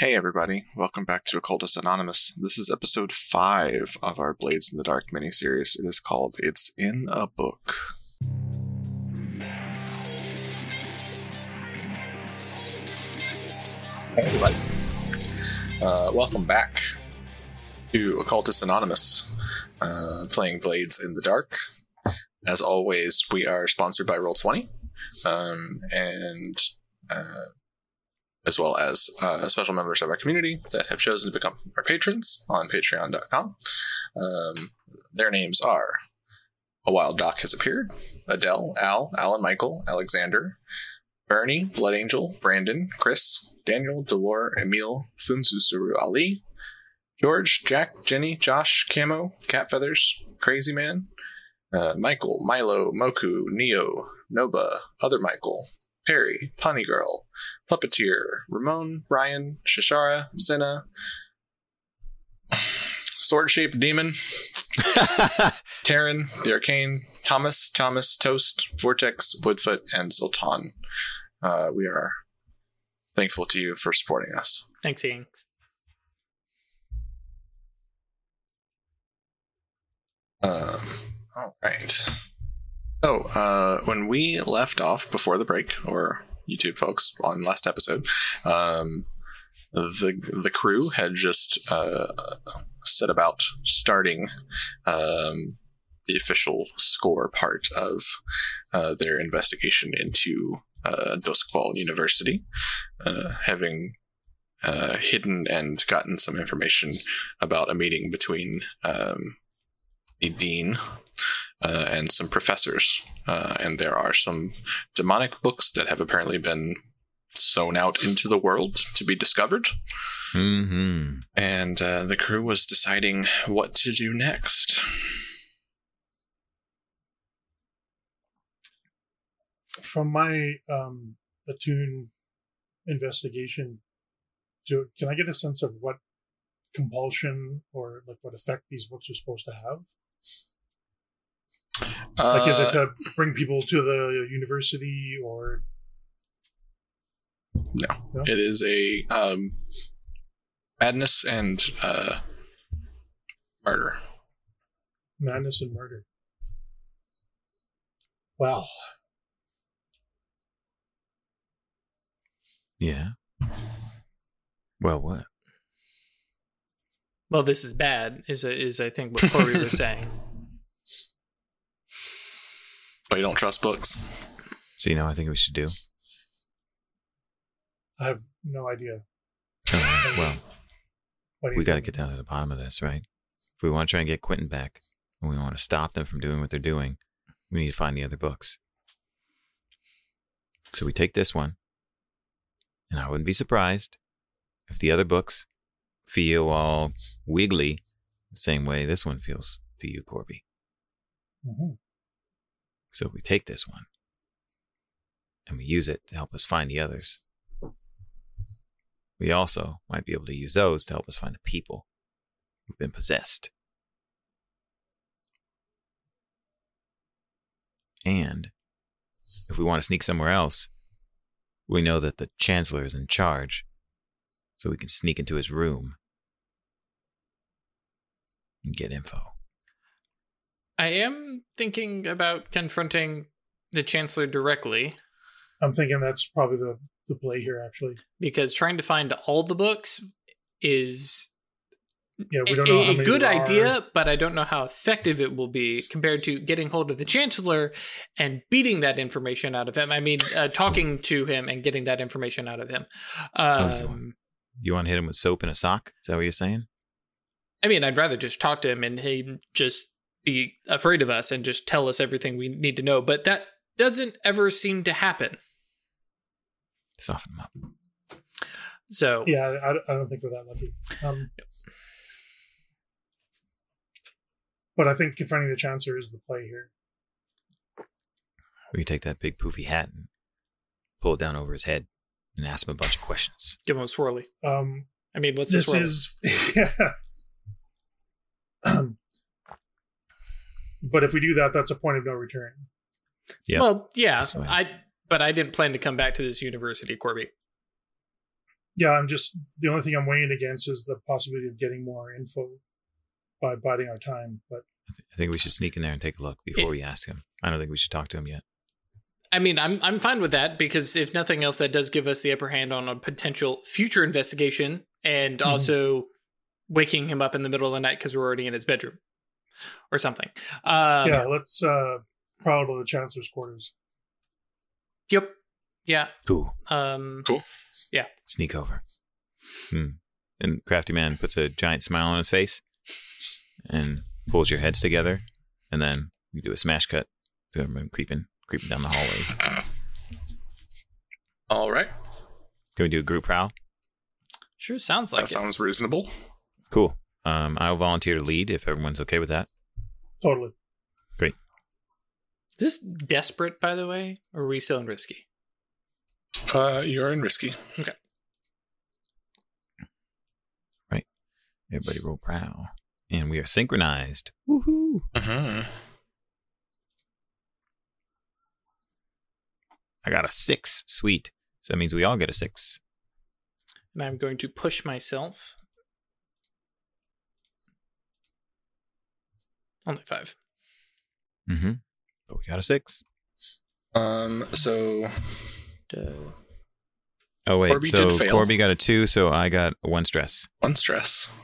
Hey, everybody. Welcome back to Occultist Anonymous. This is episode 5 of our Blades in the Dark miniseries. It is called It's in a Book. Hey, everybody. Uh, welcome back to Occultist Anonymous, uh, playing Blades in the Dark. As always, we are sponsored by Roll20, um, and uh, as well as uh, special members of our community that have chosen to become our patrons on patreon.com. Um, their names are A Wild Doc Has Appeared, Adele, Al, Alan Michael, Alexander, Bernie, Blood Angel, Brandon, Chris, Daniel, Delore, Emil, Funsusuru Ali, George, Jack, Jenny, Josh, Camo, Cat Feathers, Crazy Man, uh, Michael, Milo, Moku, Neo, Noba, Other Michael, Perry, Punny Girl, Puppeteer, Ramon, Ryan, Shashara, Senna, Sword Shaped Demon, Taryn, The Arcane, Thomas, Thomas, Toast, Vortex, Woodfoot, and Sultan. Uh, we are thankful to you for supporting us. Thanks, Yanks. Um, all right. So, uh, when we left off before the break, or YouTube folks on last episode, um, the the crew had just uh, set about starting um, the official score part of uh, their investigation into uh, Doskvol University, uh, having uh, hidden and gotten some information about a meeting between um, the dean uh, and some professors. Uh, and there are some demonic books that have apparently been sown out into the world to be discovered. Mm-hmm. And uh, the crew was deciding what to do next. From my um, attune investigation, do, can I get a sense of what compulsion or like what effect these books are supposed to have? Like, is it Uh, to bring people to the university or? No. No? It is a um, madness and uh, murder. madness and murder. Wow. Yeah. Well, what? Well, this is bad. Is is I think what Corey was saying. But you don't trust books. So you know, I think we should do. I have no idea. Oh, well, What do you we got to get down to the bottom of this, right? If we want to try and get Quentin back, and we want to stop them from doing what they're doing, we need to find the other books. So we take this one, and I wouldn't be surprised if the other books feel all wiggly the same way this one feels to you, Corby. Mhm. So we take this one and we use it to help us find the others. We also might be able to use those to help us find the people who've been possessed. And if we want to sneak somewhere else, we know that the Chancellor is in charge, so we can sneak into his room and get info. I am thinking about confronting the Chancellor directly I'm thinking that's probably the the play here. Actually, because trying to find all the books is yeah, we a, don't know how a good there are. idea, but I don't know how effective it will be compared to getting hold of the Chancellor and beating that information out of him. I mean, uh, talking to him and getting that information out of him. Oh, Um, You want to hit him with soap and a sock? Is that what you're saying? I mean, I'd rather just talk to him and he just be afraid of us and just tell us everything we need to know. But that doesn't ever seem to happen. Soften him up. So Yeah, I, I don't think we're that lucky. Um, but I think confronting the Chancellor is the play here. We can take that big poofy hat and pull it down over his head and ask him a bunch of questions. give him a swirly. Um, I mean, what's this this? is yeah. Um, but if we do that, that's a point of no return. Yeah. Well, yeah, That's. I but I didn't plan to come back to this university, Corby. Yeah, I'm just the only thing I'm weighing against is the possibility of getting more info by biding our time. But I think we should sneak in there and take a look before we ask him. I don't think we should talk to him yet. I mean, I'm I'm fine with that because if nothing else, that does give us the upper hand on a potential future investigation, and Mhm. also waking him up in the middle of the night because we're already in his bedroom or something. Um, yeah, let's uh prowl to the chancellor's quarters. Yep. Yeah. Cool. Um. Cool. Yeah. Sneak over. Hmm. And Crafty Man puts a giant smile on his face and pulls your heads together, and then we do a smash cut to everyone creeping, creeping down the hallways. All right. Can we do a group prowl? Sure. Sounds like that it. sounds reasonable. Cool. Um, I'll volunteer to lead if everyone's okay with that. Totally. Great. Is this desperate, by the way, or are we still in risky? Uh, you're in risky. Okay. Right. Everybody roll prowl. And we are synchronized. Woohoo. Uh-huh. I got a six. Sweet. So that means we all get a six. And I'm going to push myself. Only five. Mm-hmm. But we got a six. Um. So Duh. Oh wait, Corby so did fail. Corby got a two, so I got one stress. one stress.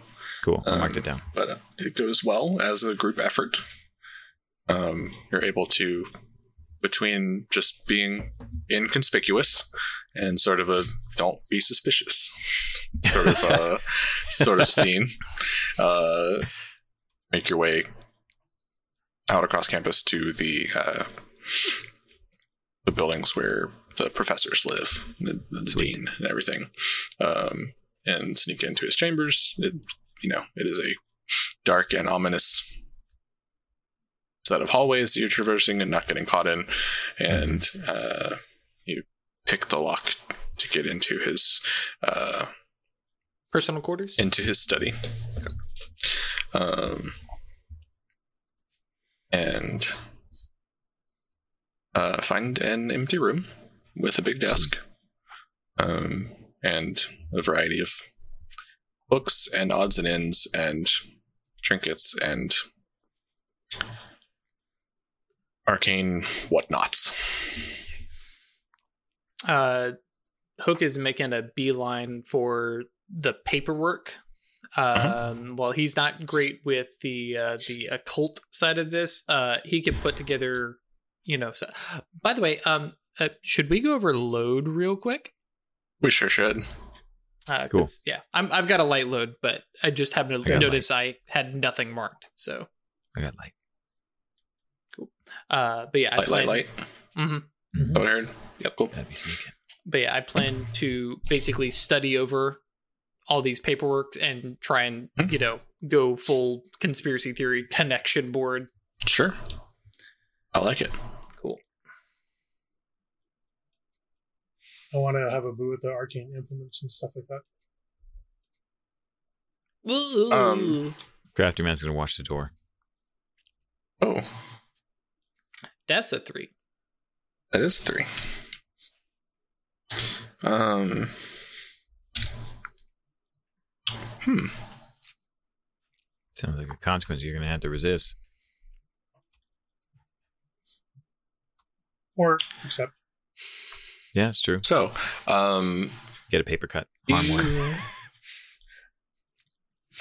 Cool. I marked Um, it down. but uh, it goes well as a group effort. Um, you're able to, between just being inconspicuous and sort of a don't be suspicious sort of uh, sort of scene, uh, make your way out across campus to the uh, the buildings where the professors live, the, the dean and everything, um, and sneak into his chambers. It, you know, it is a dark and ominous set of hallways that you're traversing and not getting caught in, and uh, you pick the lock to get into his uh, Personal quarters? into his study. Um, and uh, find an empty room with a big desk um, and a variety of books and odds and ends and trinkets and arcane whatnots. uh, Hook is making a beeline for the paperwork. Um, While he's not great with the uh, the occult side of this, uh, he can put together, you know. So, by the way, um, uh, should we go over load real quick? We sure should. Uh, Cool. 'cause, Yeah, I'm, I've got a light load, but I just happened to I got notice I had nothing marked. So, I got light. Cool. Uh, but yeah, I Light, light, plan, light. Mhm. Is that what I heard? Yep. Cool. That'd be sneaking. but yeah, I plan to basically study over all these paperwork and try and Mhm. you know go full conspiracy theory connection board. Sure. I like it. Cool. I want to have a boo with the arcane implements and stuff like that. Um, Crafty Man's gonna watch the door. Oh, That's a three. that is a three. Um. Hmm. Sounds like a consequence you're gonna have to resist. Or except Yeah, it's true. So, um, Get a paper cut. Harm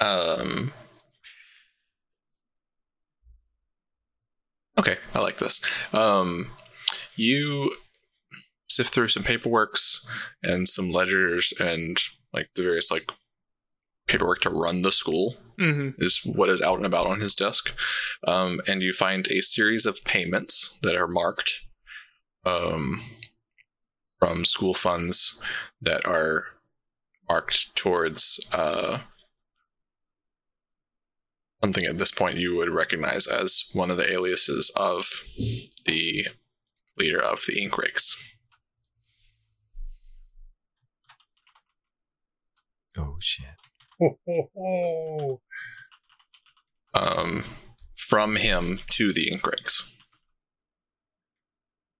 um. Okay, I like this. Um, you sift through some paperworks and some ledgers and like the various like paperwork to run the school Mm-hmm. is what is out and about on his desk. Um, and you find a series of payments that are marked um, from school funds that are marked towards uh, something at this point you would recognize as one of the aliases of the leader of the Ink Rakes. Oh shit. um, from him to the ink rakes.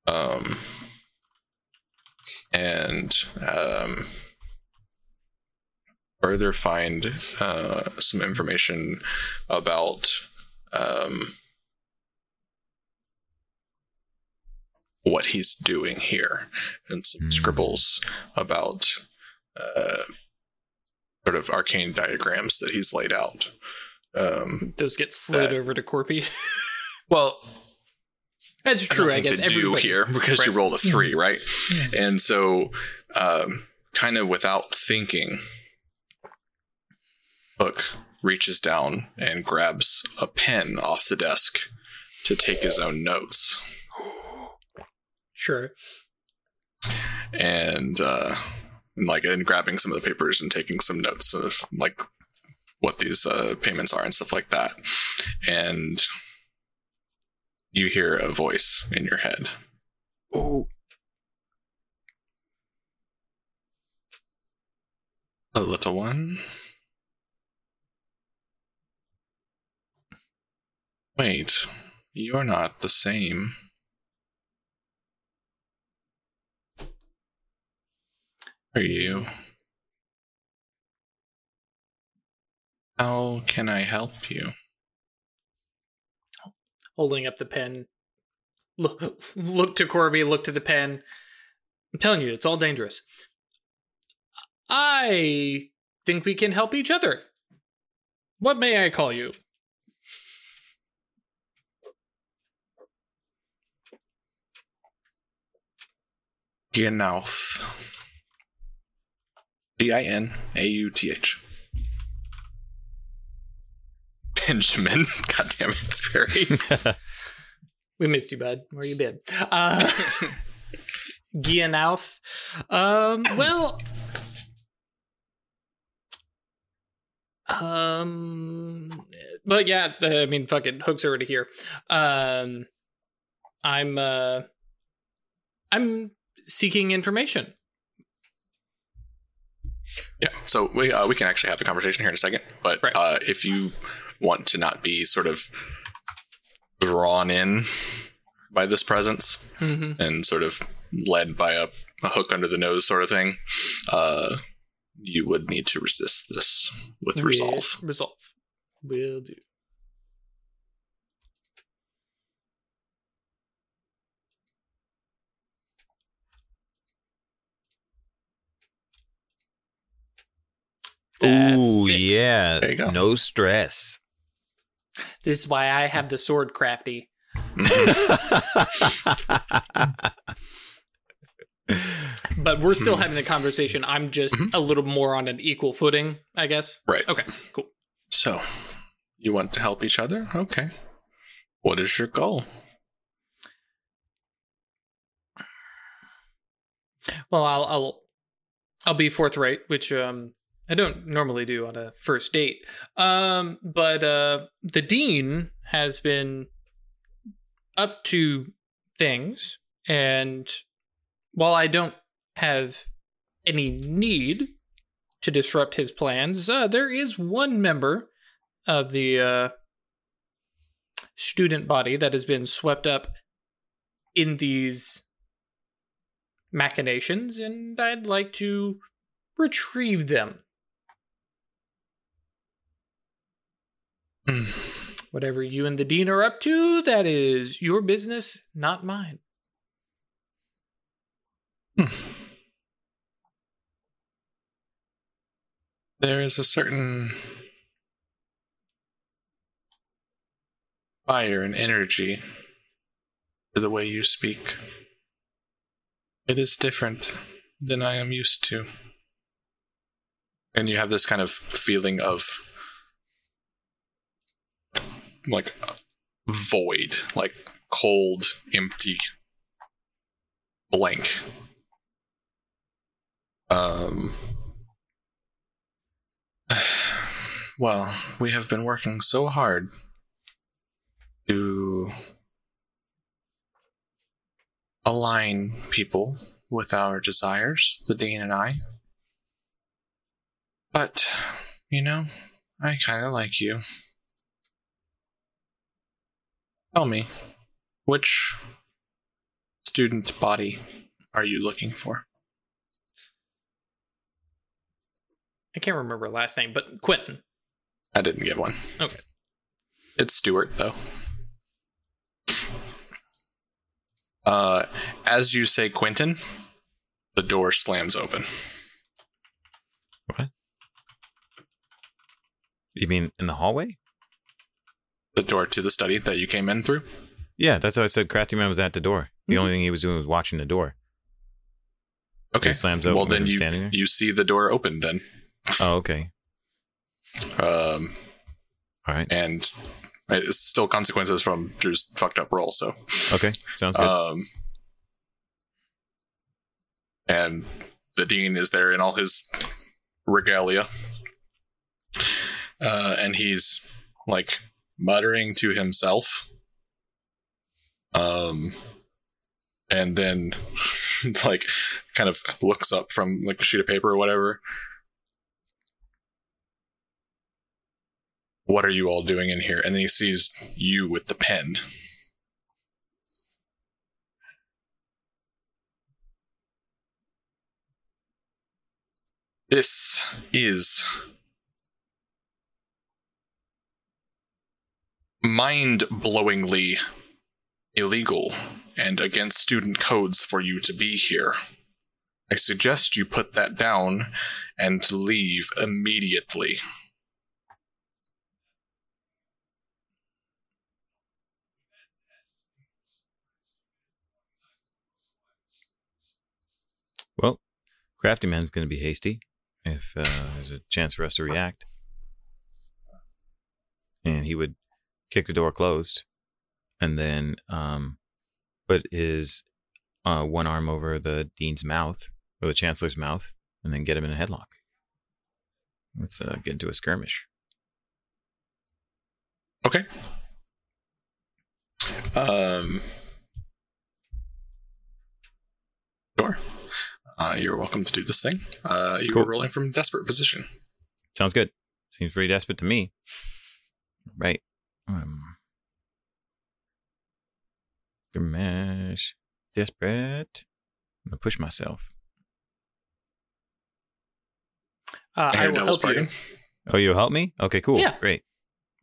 Um, and um, further find uh, some information about um, what he's doing here and some Hmm. scribbles about uh, sort of arcane diagrams that he's laid out. Um, Those get slid That- over to Corby. well, That's I true. I, think guess do here because you rolled a three, right? Yeah. And so, um, kind of without thinking, Hook reaches down and grabs a pen off the desk to take his own notes. Sure. And, uh, and like, and grabbing some of the papers and taking some notes of like what these uh, payments are and stuff like that. And you hear a voice in your head. Oh, A little one. Wait, you're not the same. Are you? How can I help you? Holding up the pen. Look, look to Corby, look to the pen. I'm telling you, it's all dangerous. I think we can help each other. What may I call you? Ginauth. G I N A U T H. Benjamin. God damn it, Barry. We missed you, bud. Where you been? Uh, Ginauth. Um, well, um, but yeah, uh, I mean, fucking Hook's already here. Um, I'm, uh, I'm seeking information. Yeah, so we uh, we can actually have the conversation here in a second, but Right. uh, if you want to not be sort of drawn in by this presence Mm-hmm. and sort of led by a, a hook under the nose sort of thing, uh, you would need to resist this with resolve. Resolve. Will do. That's Ooh, yeah. There you go. No stress. This is why I have the sword crafty. But we're still Hmm. having the conversation. I'm just Mhm. a little more on an equal footing, I guess. Right. Okay, cool. So, you want to help each other? Okay. What is your goal? Well, I'll I'll I'll be forthright, which um I don't normally do on a first date. Um, but uh, the dean has been up to things, and while I don't have any need to disrupt his plans, uh, there is one member of the uh, student body that has been swept up in these machinations, and I'd like to retrieve them. Mm. Whatever you and the dean are up to, that is your business, not mine. Hmm. There is a certain fire and energy to the way you speak. It is different than I am used to. And you have this kind of feeling of like void, like cold, empty, blank. Um well, we have been working so hard to align people with our desires, the Dean and I. But, you know, I kind of like you. Tell me, which student body are you looking for? I can't remember last name, but Quentin. I didn't get one. Okay. It's Stuart though. Uh, as you say, Quentin, the door slams open. Okay. You mean in the hallway? The door to the study that you came in through. Yeah, that's how I said Crafty Man was at the door. The Mhm. only thing he was doing was watching the door. Okay. It slams open well, then you standing there. you see the door open then, Oh, okay. um, All right. and it's still consequences from Drew's fucked up roll. So, Okay. Sounds good. um, and the dean is there in all his regalia, uh, and he's like muttering to himself, um, and then like kind of looks up from like a sheet of paper or whatever. What are you all doing in here? And then he sees you with the pen. This is mind blowingly illegal and against student codes for you to be here. I suggest you put that down and leave immediately. Well, Crafty Man's going to be hasty if uh, there's a chance for us to react. And he would kick the door closed and then um, put his uh, one arm over the dean's mouth or the chancellor's mouth and then get him in a headlock. Let's uh, get into a skirmish. Okay. Um. Sure. Uh, you're welcome to do this thing. Uh, you Cool. were rolling from desperate position. Sounds good. Seems pretty desperate to me. Right. Um, skirmish. Desperate. I'm going to push myself. Uh, I will Devil's help you. Oh, you'll help me? Okay, cool. Yeah. Great.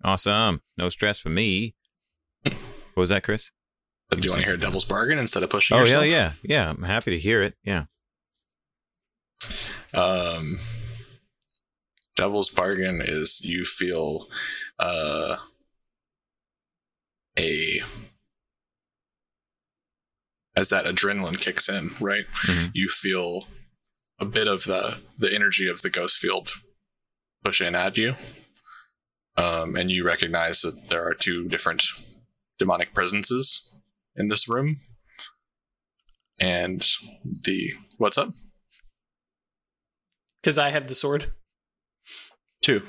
Awesome. No stress for me. What was that, Chris? Do you want to hear Devil's Bargain instead of pushing Oh, yourself? yeah, yeah. Yeah, I'm happy to hear it. Yeah. Um, Devil's Bargain is you feel uh, a as that adrenaline kicks in, right? Mhm. You feel a bit of the the energy of the ghost field push in at you, um, and you recognize that there are two different demonic presences in this room, and the what's up? Because I have the sword. Two.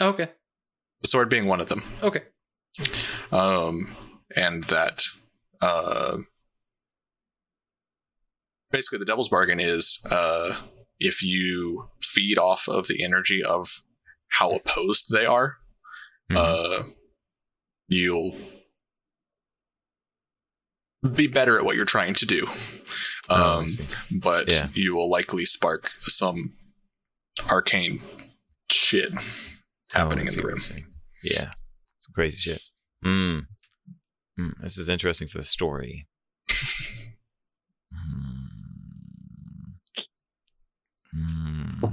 Okay. The sword being one of them. Okay. Um, and that uh, basically the devil's bargain is uh, if you feed off of the energy of how opposed they are, Mhm. uh, you'll be better at what you're trying to do. Oh, Um, see. but Yeah. you will likely spark some arcane shit Oh, happening I in the room. Yeah. Some crazy shit. Mm. Mm, This is interesting for the story. Mm. Mm.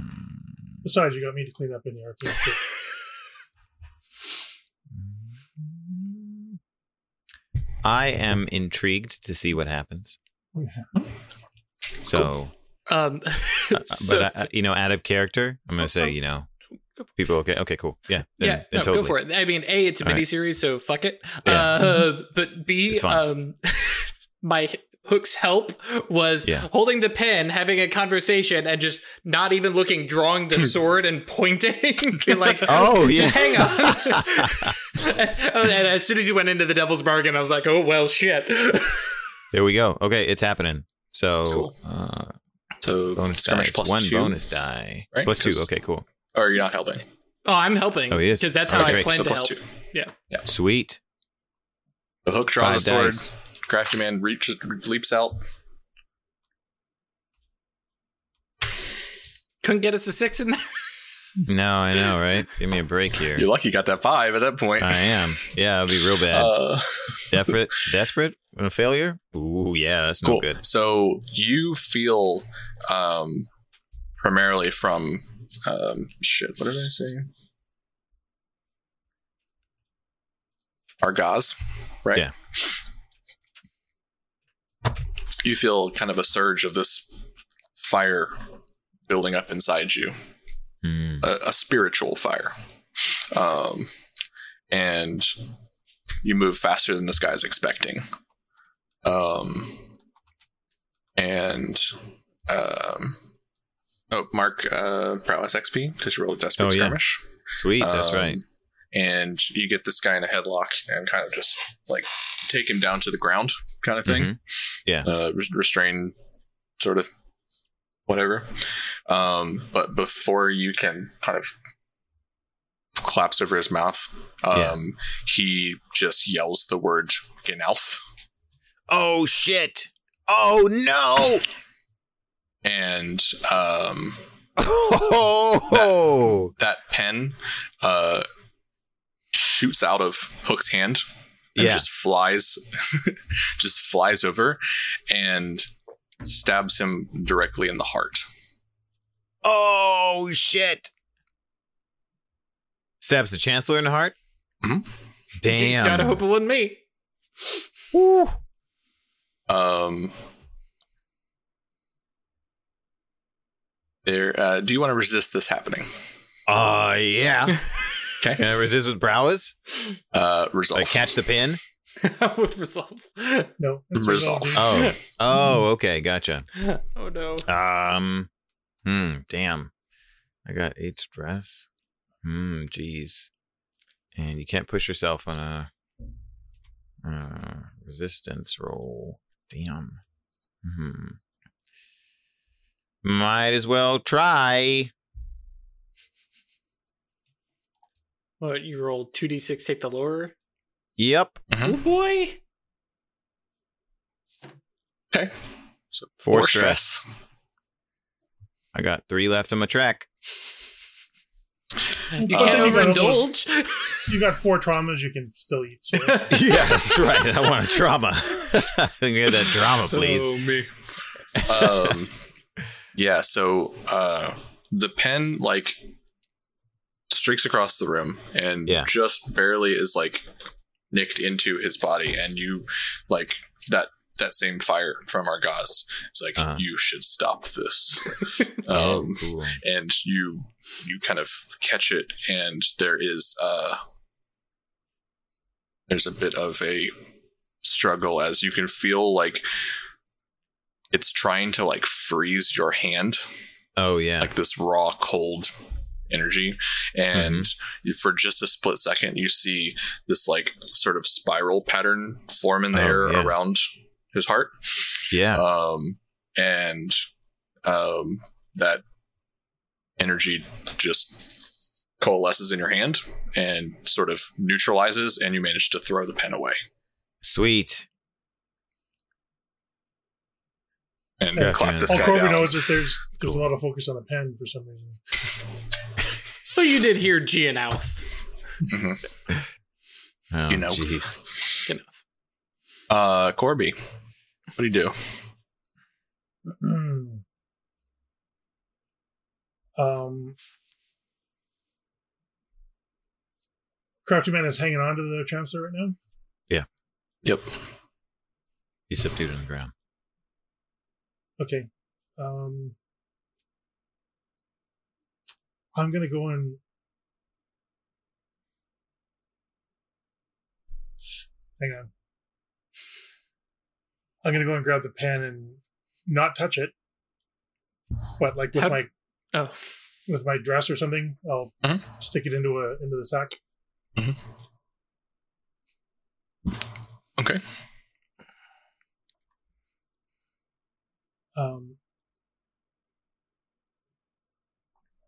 Besides, you got me to clean up any arcade shit. I am intrigued to see what happens. So, Um, uh, so, but I, you know, out of character, I'm gonna say, you know, people. Okay, okay, cool, yeah, then, yeah, then no, totally. go for it. I mean, A, it's a All right. miniseries, so fuck it. Yeah. Uh, but B, um, my Hook's help was Yeah. holding the pen, having a conversation, and just not even looking, drawing the sword and pointing. Be like, Oh yeah, just hang on. and as soon as you went into the devil's bargain, I was like, oh, well, shit. there we go. Okay, it's happening. So, Cool. uh, So bonus skirmish plus one two, bonus die, right? plus two. 'Cause- Okay, cool, or you're not helping. Oh, I'm helping. Oh, he is? Because that's how Okay, I great. plan so to plus help. two. sweet. The hook draws Five a sword. dice. Crafty man reaches, leaps out. Couldn't get us a six in there. No, I know, right? Give me a break here. You're lucky you got that five at that point. I am. Yeah, it'll be real bad. Uh, Desperate, desperate, and a failure. Ooh, yeah, that's no cool. good. So you feel um, primarily from um, shit. What did I say? Argaz, right? Yeah. You feel kind of a surge of this fire building up inside you, Hmm. a, a spiritual fire, um, and you move faster than this guy's expecting. Um, and um, oh, mark uh, prowess XP because you rolled a desperate Oh, yeah. skirmish. Sweet, that's Um, right. And you get this guy in a headlock and kind of just like take him down to the ground, kind of thing. Mhm. Yeah. Uh, res- restrain, sort of, whatever. Um, but before you can kind of collapse over his mouth, um, Yeah. he just yells the word Gnalth. Oh shit! Oh no! And um, Oh, that pen uh, shoots out of Hook's hand and yeah. just flies just flies over and stabs him directly in the heart. Oh shit! Stabs the chancellor in the heart. Mhm. Damn. Gotta hope it wasn't me. Woo. Um there uh, do you want to resist this happening? Uh, yeah. Okay. Can I resist with prowess? Uh resolve. Like catch the pin? With resolve. No, it's Resolve. Oh. Oh, okay, gotcha. oh no. Um, hmm, damn. I got eight stress. Hmm, jeez. And you can't push yourself on a uh, resistance roll. Damn. Hmm. Might as well try. What you rolled two d six, take the lower. Yep. Mhm. Oh boy. Okay. So Four four stress. stress. I got three left on my track. You Uh, can't you got overindulge. You got four traumas you can still eat. So yeah, that's right. I want a trauma. I think we had that drama, please. Oh me. um yeah, so uh the pen like streaks across the room and Yeah. just barely is like nicked into his body and you like that that same fire from our Argaz. It's like Uh-huh. you should stop this. Oh, um cool. and you you kind of catch it and there is uh there's a bit of a struggle as you can feel like it's trying to like freeze your hand Oh, yeah. like this raw cold energy and for just a split second you see this like sort of spiral pattern form in the Oh, yeah. around his heart yeah. um, and um, that energy just coalesces in your hand and sort of neutralizes, and you manage to throw the pen away. Sweet. And Gotcha, clap man. this all guy Corby down. knows that there's there's Cool. a lot of focus on a pen for some reason. so you did hear Ginauth. Mhm. Oh, You know. jeez. Enough. Uh, Corby, what do you do? um, Crafty Man is hanging on to the chancellor right now. Yeah. Yep. He's subdued on the ground. Okay. Um, I'm gonna go and hang on. I'm gonna go and grab the pen and not touch it, but like with How- my Oh. with my dress or something, I'll Mhm. stick it into a into the sack. Okay. Um,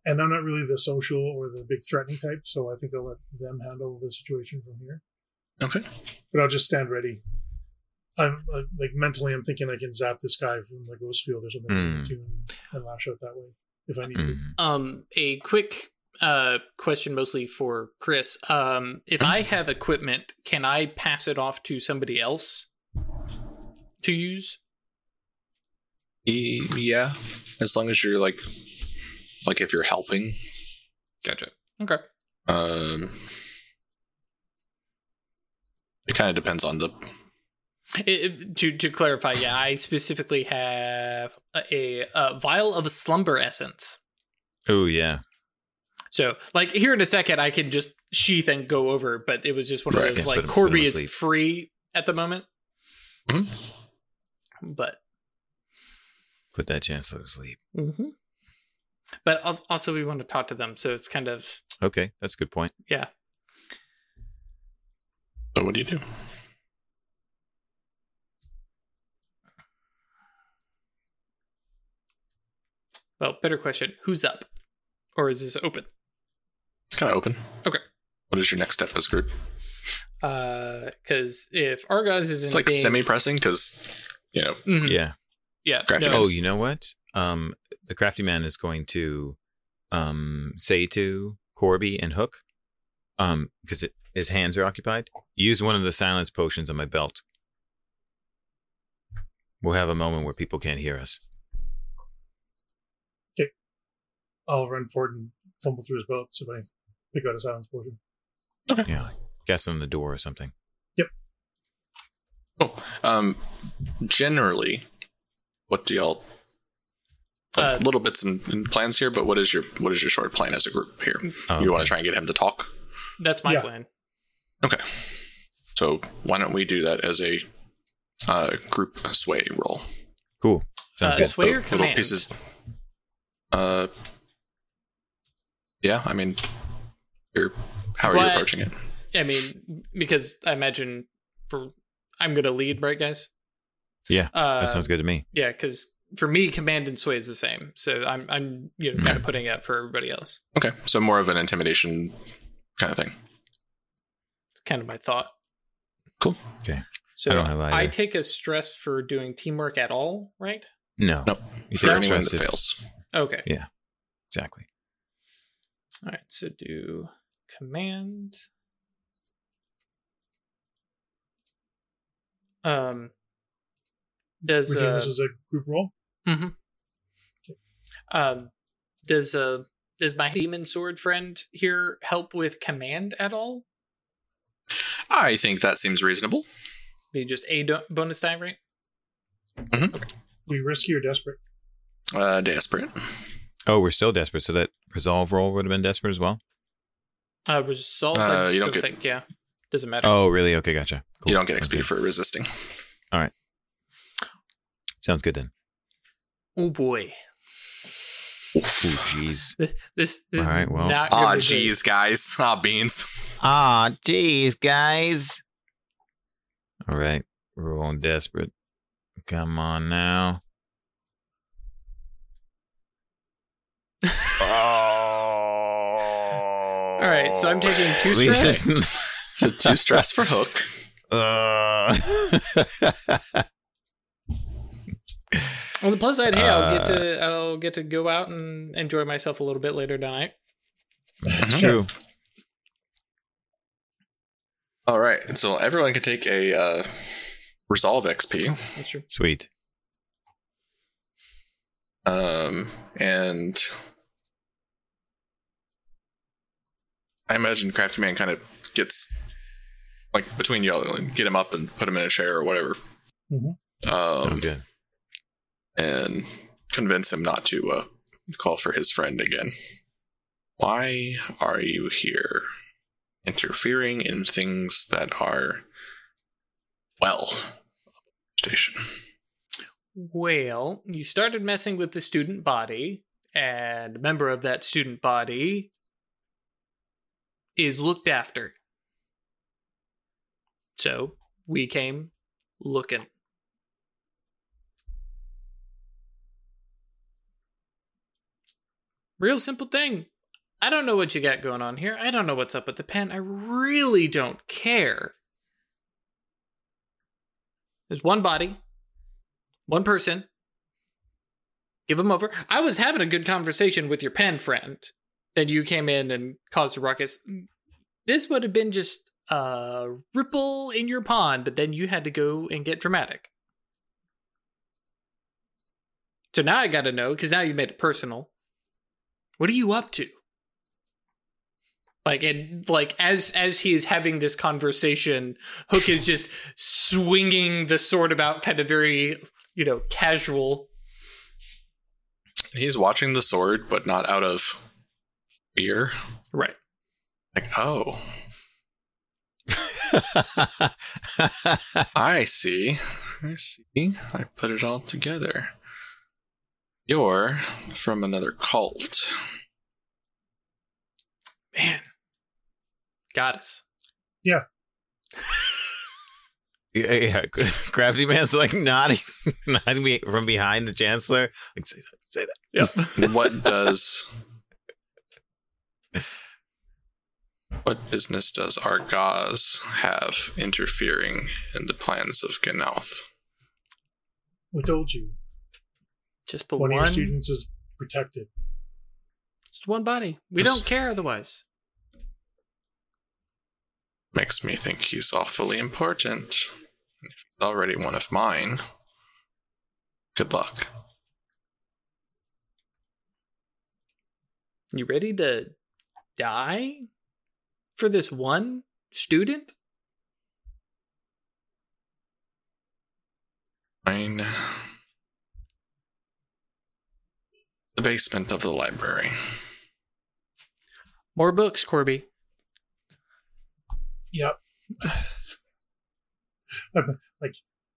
and I'm not really the social or the big threatening type, so I think I'll let them handle the situation from here. Okay. But I'll just stand ready. I'm uh, like mentally, I'm thinking I can zap this guy from the ghost field or something Mm. to and lash out that way if I need to. Um, a quick uh, question mostly for Chris. Um, if I have equipment, can I pass it off to somebody else to use? E- yeah, as long as you're like, like if you're helping. Gotcha. Okay. Um, it kind of depends on the. It- it- to to clarify, yeah, I specifically have a, a vial of slumber essence. Oh yeah. So, like here in a second, I can just sheath and go over, but it was just one of Right. those Yeah, like put 'em- put 'em Corby is sleep. free at the moment. Mhm. But Put that chancellor to sleep. Mm-hmm. But also, we want to talk to them, so it's kind of Okay, that's a good point. yeah. So what do you do? Well, better question: Who's up, or is this open? It's Kind of open. Okay. What is your next step as a group? Uh, because if Argos isn't It's like being- semi-pressing because you know Mhm. Yeah. Yeah, Scratch no, Oh, you know what? Um, the crafty man is going to um say to Corby and Hook, um, because his hands are occupied. Use one of the silence potions on my belt. We'll have a moment where people can't hear us. Okay. I'll run forward and fumble through his belt, see if I can pick out a silence potion. Yeah, like guess on the door or something. Yep. Oh, um, generally, what do y'all? Uh, little bits and, and plans here, but what is your what is your short plan as a group here? Oh, You want to try and get him to talk? that's my Yeah. plan. Okay. So why don't we do that as a uh, group sway roll? Cool. Sounds Uh, good. sway or Little- little pieces. Uh, yeah. I mean, you're how are you What? approaching it? I mean, because I imagine for I'm going to lead, right, guys? Yeah, Uh, that sounds good to me. Yeah, because for me, command and sway is the same. So I'm I'm you know kind of putting it up for everybody else. Okay, so more of an intimidation kind of thing. It's kind of my thought. Cool. Okay. So I don't have. I take a stress for doing teamwork at all, right? No. Nope. You For anyone stress that fails. Okay. Yeah. Exactly. All right. So do command. Um. Does We're doing uh, this is a group roll. mhm. um does uh does my demon sword friend here help with command at all? I think that seems reasonable. Be just a do- bonus die, right? We risky or desperate. Uh, desperate. Oh, we're still desperate. So that resolve roll would have been desperate as well. Uh, resolve. Uh, you don't don't get- think. Yeah, doesn't matter. Oh, really? Okay, gotcha. Cool. You don't get XP Okay. for resisting. Sounds good then. Oh boy, Oh, jeez. this this is All right, well. not. Ah, gonna be good. jeez, guys. Ah, beans. Ah, jeez, guys. All right, we're all desperate. Come on now. oh. All right, so I'm taking two stress. So two stress for Hook. Uh. On the plus side, hey, I'll get Uh, to I'll get to go out and enjoy myself a little bit later tonight. That's Mhm. true. All right, so everyone can take a uh, resolve XP, That's true. Sweet. um, and I imagine Crafty Man kind of gets like between y'all, and get him up and put him in a chair or whatever, Mhm. um, Sounds good. And convince him not to uh, call for his friend again. Why are you here? Interfering in things that are, well, station. Well, you started messing with the student body, and a member of that student body is looked after. So we came looking. Real simple thing. I don't know what you got going on here. I don't know what's up with the pen. I really don't care. There's one body, one person. Give him over. I was having a good conversation with your pen friend. then you came in and caused a ruckus. This would have been just a ripple in your pond, but then you had to go and get dramatic. So now I got to know because now you made it personal. What are you up to? Like and like as as he is having this conversation, Hook is just swinging the sword about, kind of very you know casual. He's watching the sword, but not out of fear. Right. Like, oh, I see. I see. I put it all together. You're from another cult. Man, got us. yeah, yeah. Crafty man's like nodding, nodding me from behind the chancellor. Like say that, say that. Yep. what does what business does our Argaz have interfering in the plans of Ginauth? We told you. Just the one, one. of your students is protected. Just one body. We don't care otherwise. Makes me think he's awfully important. If he's already one of mine, good luck. You ready to die for this one student? Mine. The basement of the library. More books, Corby. Yep. I'm like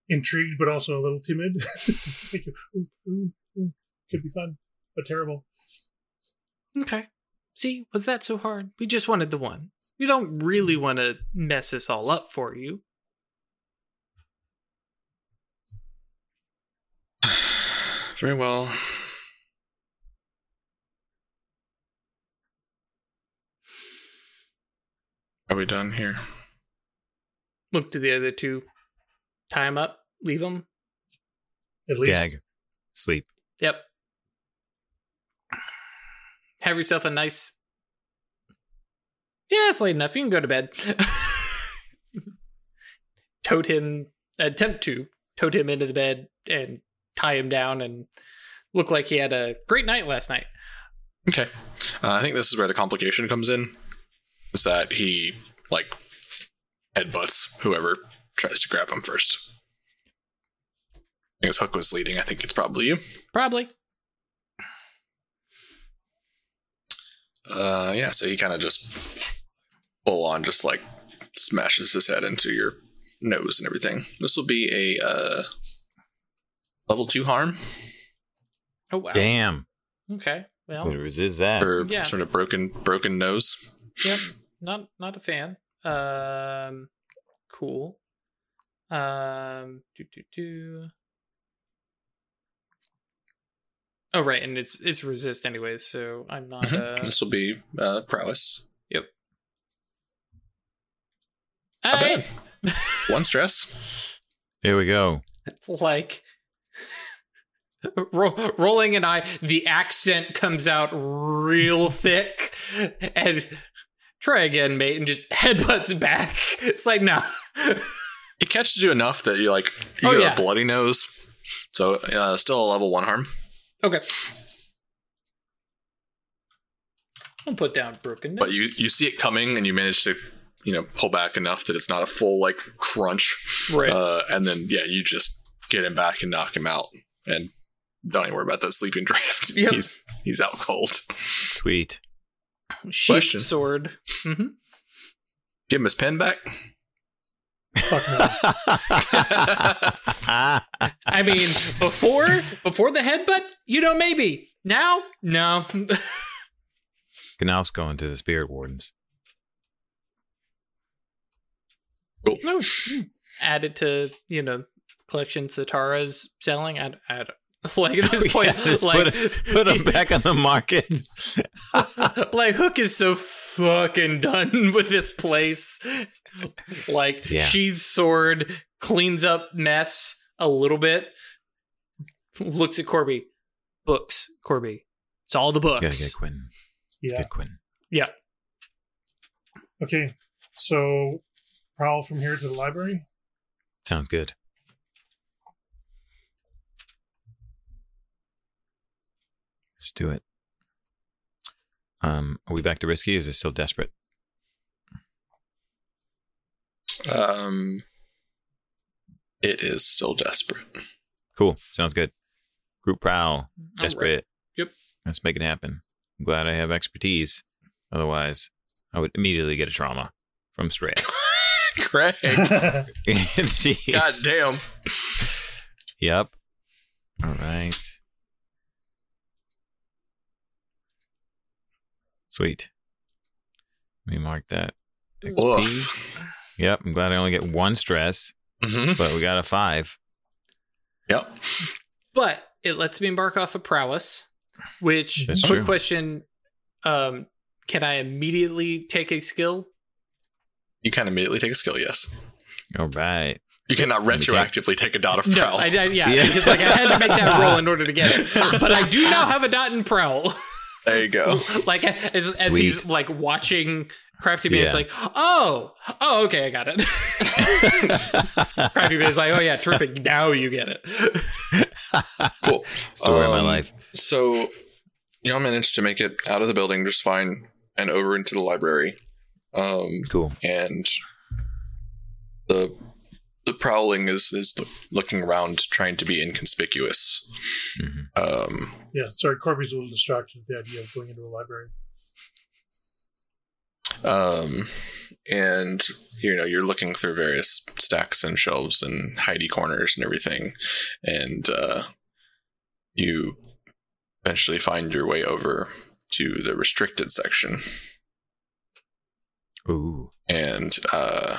intrigued, but also a little timid. like, ooh, ooh, ooh, could be fun, but terrible. Okay. See, was that so hard? We just wanted the one. We don't really want to mess this all up for you. Very well. Are we done here? Look to the other two. Tie him up. Leave him. At least Gag, sleep. Yep. Have yourself a nice. Yeah, it's late enough. You can go to bed. tote him. Attempt to tote him into the bed and tie him down and look like he had a great night last night. Okay. Uh, I think this is where the complication comes in. Is that he, like, headbutts whoever tries to grab him first. I guess Hook was leading. I think it's probably you. Probably. Uh, yeah, so he kind of just full on just like smashes his head into your nose and everything. This will be a uh, level two harm Oh wow. Damn. Okay. Well, Way resist that. or Yeah. sort of broken broken nose. yep. Not not a fan. Um, cool. Um, do do do. Oh right, and it's it's resist anyways, so I'm not. Mhm. Uh, This will be uh, prowess. Yep. I, bad. One stress. Here we go. like ro- rolling an eye. The accent comes out real thick, and try again, mate, and just headbutts back. It's like no. It catches you enough that you're like you Oh, got yeah. a bloody nose. So uh, still a level one harm. Okay. I'll put down broken. But you you see it coming and you manage to you know pull back enough that it's not a full like crunch. right. Uh, and then yeah, you just get him back and knock him out, and don't even worry about that sleeping draft. Yep. He's he's out cold. Sweet. Sheath question. sword. hmm Give him his pen back. fuck no. I mean, before before the headbutt, you know, maybe. Now, no. Gnauf's going to the spirit wardens. Cool. no. Add it to you know collection Satara's selling. I, I don't- like at this point, Yeah, like put, put them back on the market. like Hook is so fucking done with this place. Like Yeah. she's sword cleans up mess a little bit. Looks at Corby. Books, Corby. It's all the Gotta books. get Quinn. Yeah. good, Quinn. Okay. So prowl from here to the library. Sounds good. Let's do it. Um, are we back to risky? Or is it still desperate? Um, it is still desperate. Cool. Sounds good. Group prowl. All right. Desperate. Yep. Let's make it happen. I'm glad I have expertise. Otherwise, I would immediately get a trauma from stress. Craig. God damn. Yep. All right. Sweet. Let me mark that. XP. Woof. Yep. I'm glad I only get one stress, hmm but we got a five. Yep. But it lets me embark off of prowess, which That's quick true. question. Um, can I immediately take a skill? You can immediately take a skill, yes. All right. You cannot Let me take- retroactively take a dot of No. I, I- yeah, Yeah. because like I had to make that roll in order to get it. But I do now have a dot in prowl. There you go. like as, as he's like watching Crafty Man, it's Yeah. like, oh, oh, okay, I got it. Crafty Man is like, oh yeah, terrific. Now you get it. Cool. Story of my Um, life. So, y'all managed to make it out of the building just fine and over into the library. Um, Cool. and the the prowling is is looking around, trying to be inconspicuous. Mhm. Um, yeah. Sorry, Corby's a little distracted with the idea of going into a library. um, and you know you're looking through various stacks and shelves and hidey corners and everything, and uh, you eventually find your way over to the restricted section. Ooh. and uh,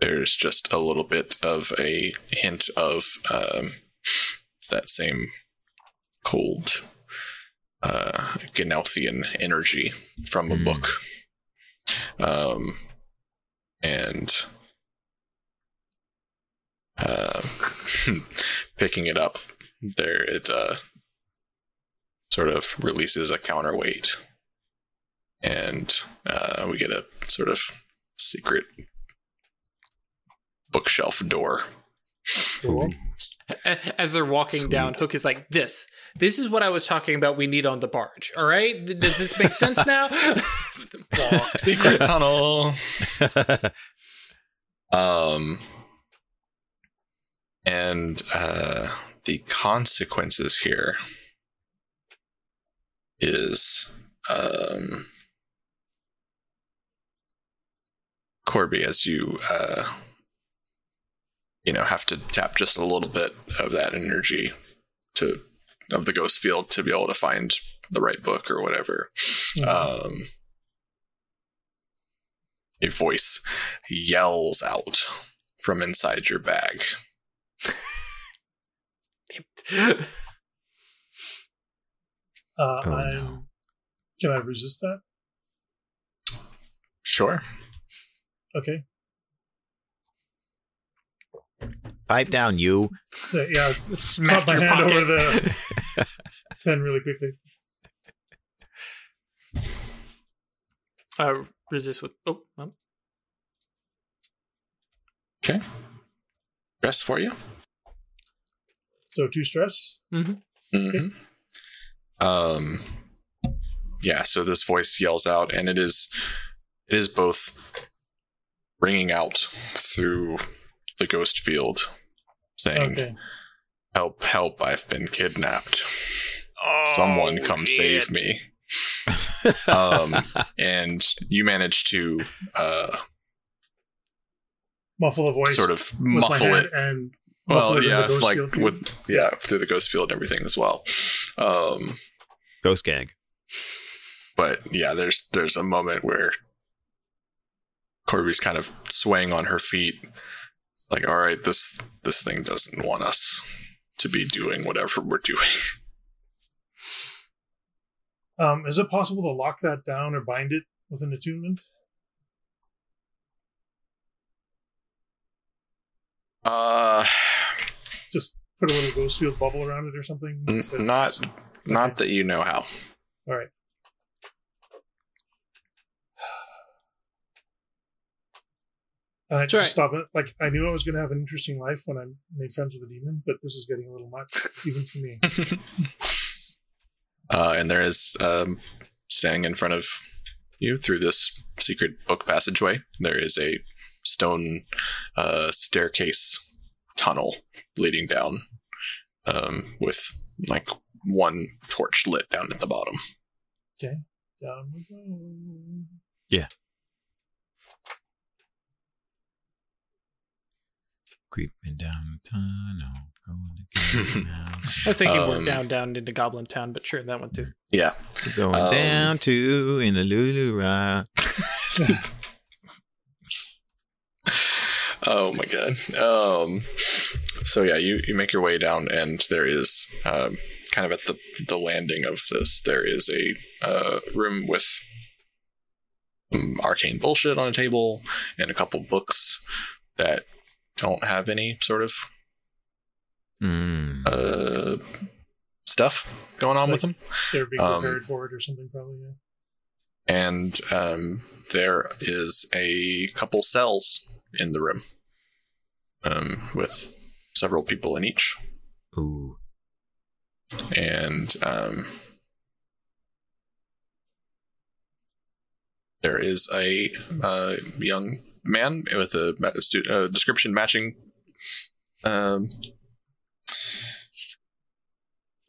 there's just a little bit of a hint of um, that same cold uh, Ganelthian energy from a Hmm. book. Um, and uh, picking it up, there it uh, sort of releases a counterweight and uh, we get a sort of secret bookshelf door. Cool. As they're walking down, Hook is like, this. This is what I was talking about we need on the barge. All right? Does this make sense now? Secret tunnel. Um, and uh, the consequences here is um, Corby, as you uh, you know have to tap just a little bit of that energy to of the ghost field to be able to find the right book or whatever. Um, a voice yells out from inside your bag. Uh, Oh, I'm. no. Can I resist that? Sure. Okay. Pipe down, you. So, yeah. Smack Pop my your hand pocket. over the pen really quickly. Uh, resist with. Oh, well, Okay. Rest for you. So two stress. hmm Um. Yeah. So this voice yells out, and it is, it is both ringing out through the ghost field, saying, Okay. "Help! Help! I've been kidnapped. Someone come save me." um, and you manage to uh, Muffle a voice. sort of muffle it. and muffle Well, it the yeah, ghost like field with yeah through the ghost field and everything as well. Um, Ghost gag. but yeah, there's there's a moment where Corby's kind of swaying on her feet, like, all right, this this thing doesn't want us to be doing whatever we're doing. Um, is it possible to lock that down or bind it with an attunement? Uh, Just put a little ghost field bubble around it or something? n- not not that you know how. All right. And I That's just right. stop it. Like I knew I was going to have an interesting life when I made friends with a demon, but this is getting a little much, even for me. Uh, and there is um, standing in front of you through this secret book passageway. There is a stone uh, staircase tunnel leading down, um, with like one torch lit down at the bottom. Okay, down we go. Creeping down the tunnel, going I was thinking we're Um, down, down into Goblin Town, but sure, that one too. Yeah. Going Um, down to in the Lulu Rock. oh my god. Um, so yeah, you, you make your way down, and there is um, kind of at the the landing of this. There is a uh, room with arcane bullshit on a table and a couple books that don't have any sort of Mm. uh, stuff going on with them. They're being Um, prepared for it or something, probably. Yeah. and um, there is a couple cells in the room um, with several people in each Ooh. and um, there is a uh, young man with a ma- stu- uh, description matching um,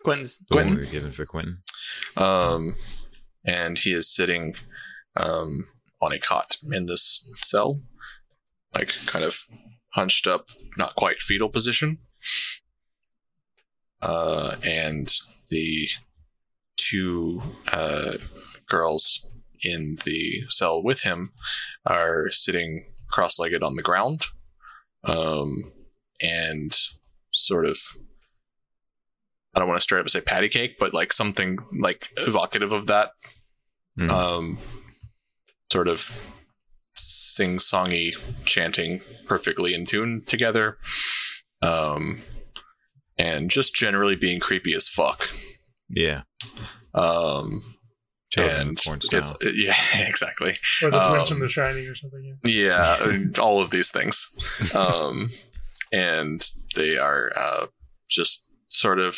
Quentin's The one Quentin? we were given for Quentin. um, and he is sitting um, on a cot in this cell, like kind of hunched up, not quite fetal position. Uh, and the two uh, girls in the cell with him are sitting cross-legged on the ground, um, and sort of I don't want to straight up say patty cake, but like something like evocative of that. Mm. Um, sort of sing songy chanting perfectly in tune together. Um, and just generally being creepy as fuck. yeah. Um, Children and porn it's style. yeah, exactly. Or the twins from Um, The Shining or something. Yeah. Yeah, all of these things. Um, and they are uh, just sort of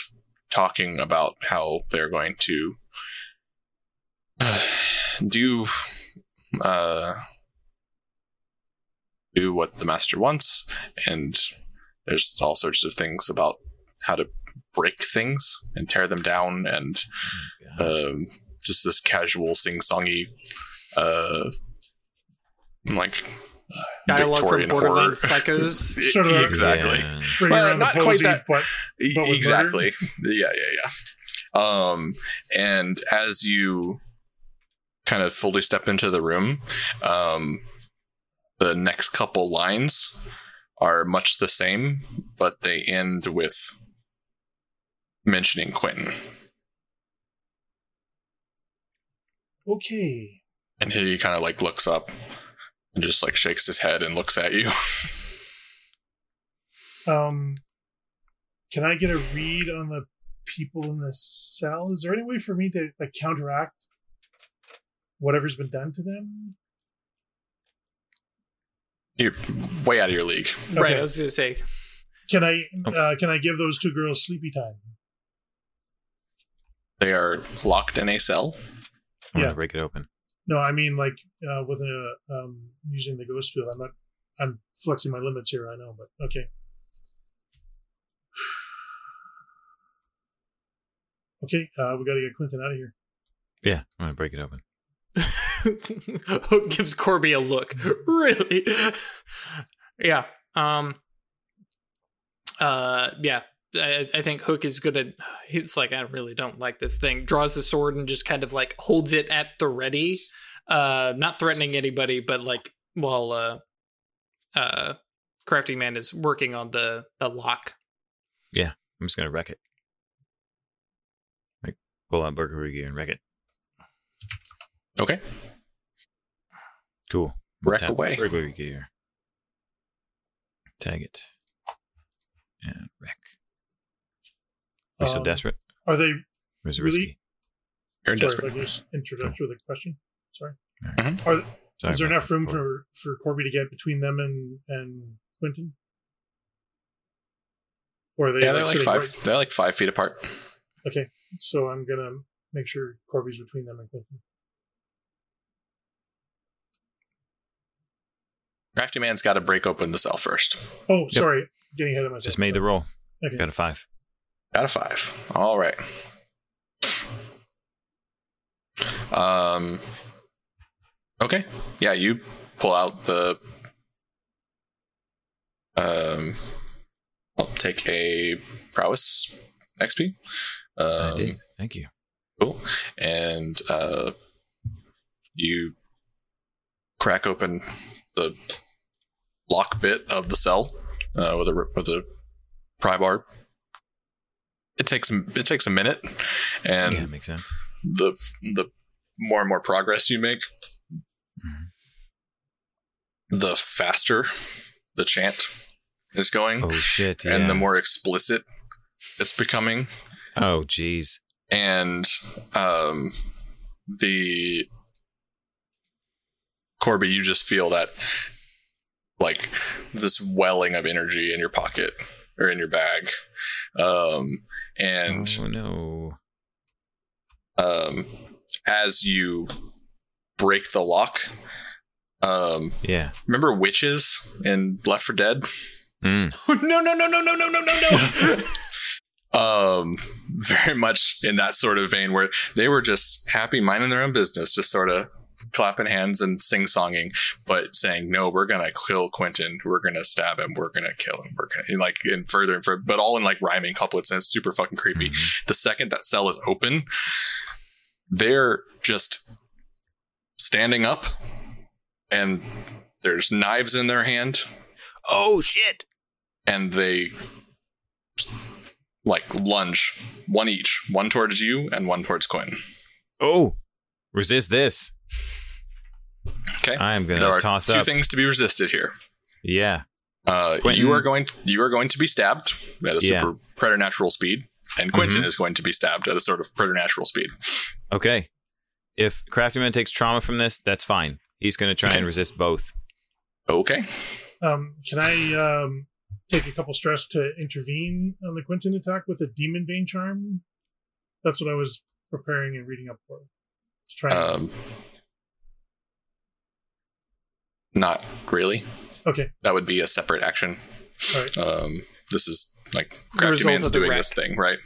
talking about how they're going to do uh, do what the master wants, and there's all sorts of things about how to break things and tear them down, and God. um, just this casual sing-songy, uh, like dialogue from Victorian horror. Borderlands Psychos. Sort of exactly. Yeah. Well, not the quite that- but But with exactly. yeah, yeah, yeah. Um, and as you kind of fully step into the room, um, the next couple lines are much the same, but they end with mentioning Quentin. Okay. And he kind of like looks up and just like shakes his head and looks at you. Um, can I get a read on the people in the cell? Is there any way for me to like counteract whatever's been done to them? You're way out of your league. Right, I was going to say. Can I Oh. uh, can I give those two girls sleepy time? They are locked in a cell. I'm yeah. gonna break it open. No, I mean like uh, with a um, using the ghost field. I'm not. I'm flexing my limits here. I know, but okay. Okay, uh, we got to get Quentin out of here. Yeah, I'm gonna break it open. Hook gives Corby a look. Really? yeah. Um. Uh. Yeah. I, I think Hook is gonna. He's like, I really don't like this thing. Draws the sword and just kind of like holds it at the ready. Uh, not threatening anybody, but like while uh, uh, Crafty Man is working on the the lock. Yeah, I'm just gonna wreck it. Like pull out burglary gear and wreck it. Okay. Cool. Wreck Tap away. Burglary gear. Tag it. And wreck. You so Um, desperate? Are they Or is it Really? risky? You're in Sorry, desperate. if I could just interrupt with a question. Sorry. Mhm. Are, Sorry is there enough room for, for Corby to get between them and, and Quentin? Or are they Yeah, they're like sitting five. right- They're like five feet apart. Okay, so I'm gonna make sure Corby's between them and Quentin. Crafty man's got to break open the cell first. Oh, sorry, getting ahead of myself. Just made the roll. Okay. Got a five. Got a five. All right. Um. Okay. Yeah, you pull out the. Um. I'll take a prowess XP. I Um, did. Thank you. Cool. And uh, you crack open the lock bit of the cell uh, with a with a pry bar. It takes it takes a minute, and yeah, makes sense. the the more and more progress you make, Mhm. the faster the chant is going, Oh shit! Yeah. and the more explicit it's becoming Oh jeez. and um the Corby, you just feel that like this welling of energy in your pocket or in your bag. Um and oh no. um as you break the lock, um Yeah. remember witches in Left 4 Dead? Mm. no, no, no, no, no, no, no, no, no. um very much in that sort of vein where they were just happy minding their own business just sort of clapping hands and sing-songing but saying no we're gonna kill quentin we're gonna stab him we're gonna kill him we're gonna and like and further and further but all in like rhyming couplets and it's super fucking creepy Mhm. the second that cell is open they're just standing up and there's knives in their hand Oh shit! and they like lunge one each, one towards you and one towards Quinn. Oh, resist this. Okay. I am gonna toss two up. things to be resisted here. Yeah. Uh, Quentin- you are going you are going to be stabbed at a Yeah. super preternatural speed, and Quentin Mhm. is going to be stabbed at a sort of preternatural speed. Okay. If Craftyman takes trauma from this, that's fine. He's gonna try and resist both. Okay. Um, can I um, take a couple stress to intervene on the Quentin attack with a Demon Bane charm? That's what I was preparing and reading up for. To try. and- Um, not really. okay. That would be a separate action. All right. Um, this is like The Crafty Man's doing wreck. this thing, right?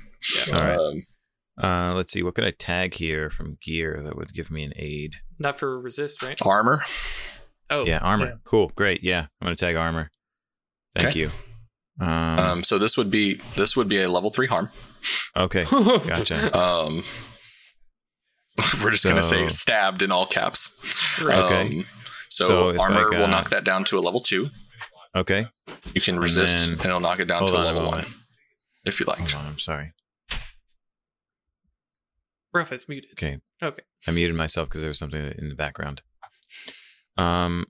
All right. Um, Uh, let's see. What could I tag here from gear that would give me an aid? Not for resist, right? armor. Oh, Yeah, armor. Yeah. Cool. Great. Yeah, I'm gonna tag armor. Thank Okay. you. Um, Um, so this would be this would be a level three harm. okay. Gotcha. Um, we're just gonna say stabbed in all caps. Right. Okay. Um, so, So if armor I will knock that down to a level two. Okay. You can resist, then- and, it'll knock it down Hold to a on a level one, moment. if you like. Hold on. I'm sorry. Ruff is muted. Okay. Okay. I muted myself because there was something in the background. Um.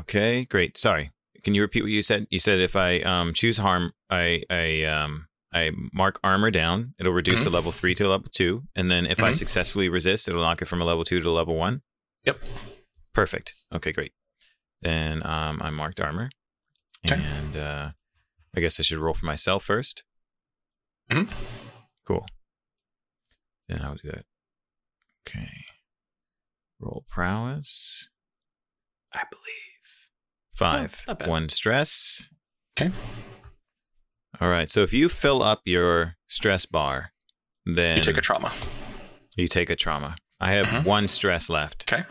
Okay. Great. Sorry. Can you repeat what you said? You said if I um choose harm, I I um I mark armor down. It'll reduce Mhm. the level three to a level two, and then if I Mhm. successfully resist, it'll knock it from a level two to a level one. Yep. Perfect. Okay. Great. Then um I marked armor, Okay. and uh I guess I should roll for myself 1st Mhm. Cool. Then I'll do that. Okay. Roll prowess. I believe. Five. not bad. One stress. Okay. All right. So if you fill up your stress bar, then You take a trauma. you take a trauma. I have Mhm. one stress left. Okay.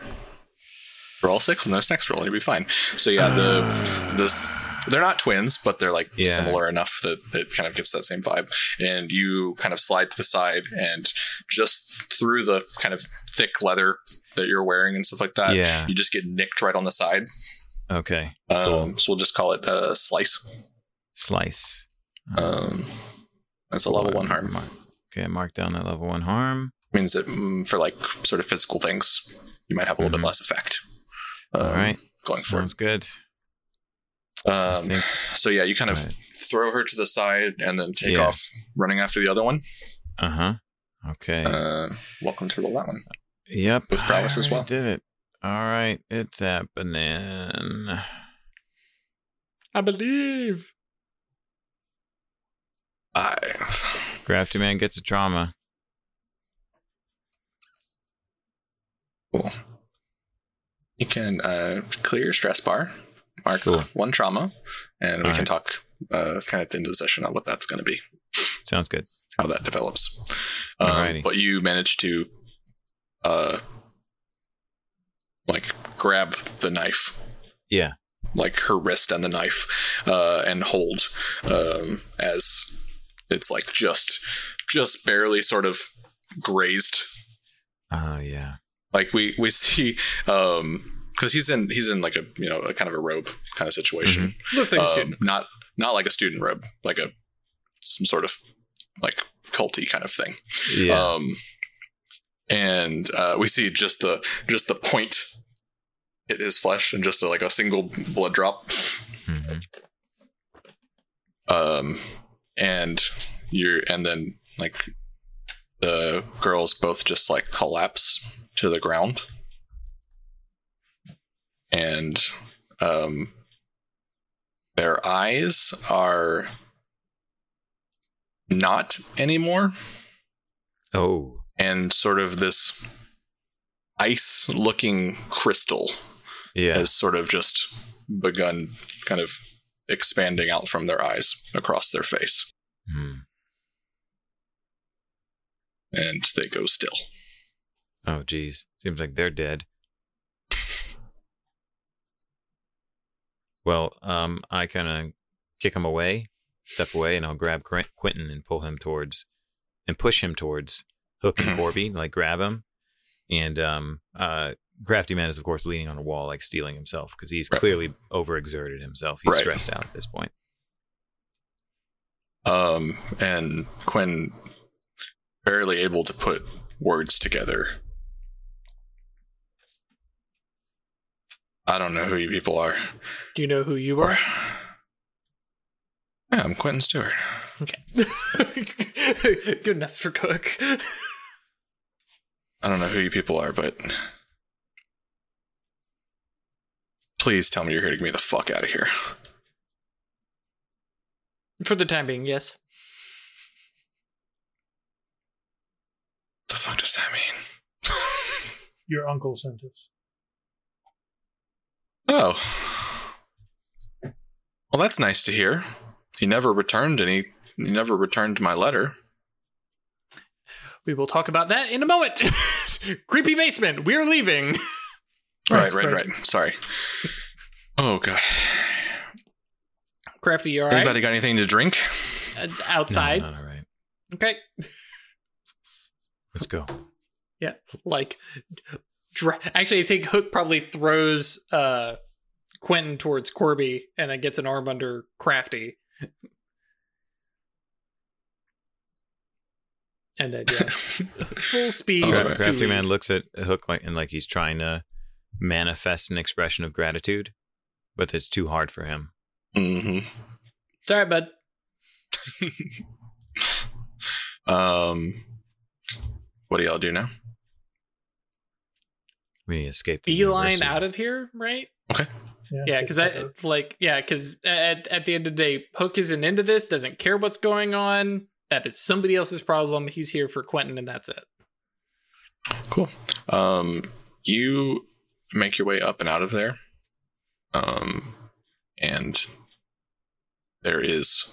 Roll six, and this next roll, and you'll be fine. So yeah, the this they're not twins, but they're like Yeah. similar enough that it kind of gets that same vibe. And you kind of slide to the side, and just through the kind of thick leather that you're wearing and stuff like that, Yeah. you just get nicked right on the side. Okay. Um, Cool. So we'll just call it a slice. Slice. Um, that's a level one harm. Okay. Mark down that level one harm. Means that mm, for like sort of physical things, you might have a little Mhm. bit less effect. Um, All right. Going forward. Sounds good. Um, think- so yeah, you kind of Right. throw her to the side and then take Yeah. off running after the other one. Uh huh. Okay. Uh, welcome to roll that one. yep. with prowess as well. Did it. All right. It's happening. I believe. Five. Crafty man gets a trauma. Cool. You can uh, clear your stress bar, mark Cool. one trauma, and we All can talk uh, kind of at the end of the session on what that's going to be, Sounds good. how that develops. Um, but you managed to, uh, like grab the knife, Yeah. like her wrist and the knife, uh, and hold um, as it's like just, just barely sort of grazed Oh yeah. Like we we see um because he's in he's in like a you know a kind of a robe kind of situation Looks like a Um, student. not not like a student robe like a some sort of like culty kind of thing Yeah. um and uh we see just the just the point hit his flesh and just a, like a single blood drop Mhm. um and you're and then like the girls both just like collapse to the ground and um their eyes are not anymore Oh. and sort of this ice looking crystal Yeah. has sort of just begun kind of expanding out from their eyes across their face Hmm. and they go still Oh geez. Seems like they're dead. Well, um, I kind of kick him away, step away, and I'll grab Quentin and pull him towards, and push him towards Hook and. Corby, like grab him, and um, uh, Crafty Man is of course leaning on a wall, like stealing himself because he's Right. clearly overexerted himself. He's Right. stressed out at this point. Um, and Quinn barely able to put words together. I don't know who you people are. Do you know who you are? Yeah, I'm Quentin Stewart. Okay. Good enough for Cook. I don't know who you people are, but please tell me you're here to get me the fuck out of here. For the time being, yes. What the fuck does that mean? Your uncle sent us. Oh. Well, that's nice to hear. He never returned any. He never returned my letter. We will talk about that in a moment. Creepy basement. We're leaving. Right, Right, right, right. right. Sorry. Oh god. Crafty, you alright? Anybody got anything to drink? Uh, outside. No, not all right. Okay. Let's go. Yeah. Like, dra- actually, I think Hook probably throws uh, Quentin towards Corby and then gets an arm under Crafty. And then, yeah, full speed. All Cra- right. to Crafty. Man looks at Hook like and like he's trying to manifest an expression of gratitude, but it's too hard for him. hmm Sorry, bud. Um, what do y'all do now? We need to escape. The Beeline university. out of here, right? Okay. Yeah, because the I like yeah, because at at the end of the day, Hook isn't into this, doesn't care what's going on. That is somebody else's problem. He's here for Quentin, and that's it. Cool. Um, you make your way up and out of there. Um, and there is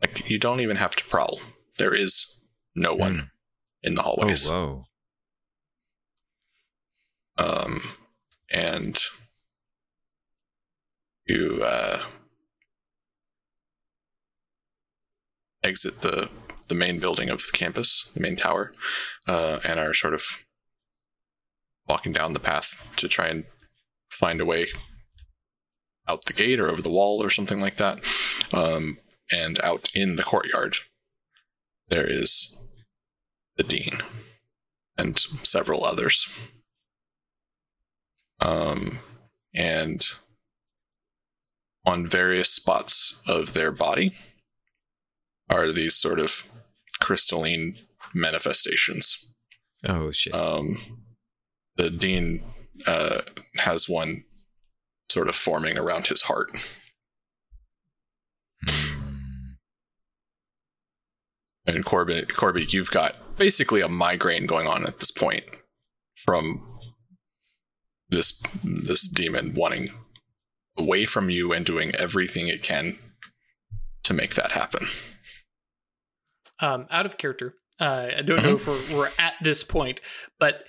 like you don't even have to prowl. There is no one in the Oh, hallways. whoa. Um, and you uh, exit the the main building of the campus, the main tower, uh, and are sort of walking down the path to try and find a way out the gate or over the wall or something like that. Um, and out in the courtyard, there is the dean and several others. Um, and on various spots of their body are these sort of crystalline manifestations. Oh shit. Um, the dean uh, has one sort of forming around his heart. And Corby, Corby, you've got basically a migraine going on at this point from this this demon wanting away from you and doing everything it can to make that happen. Um, out of character. Uh, I don't know if we're, we're at this point, but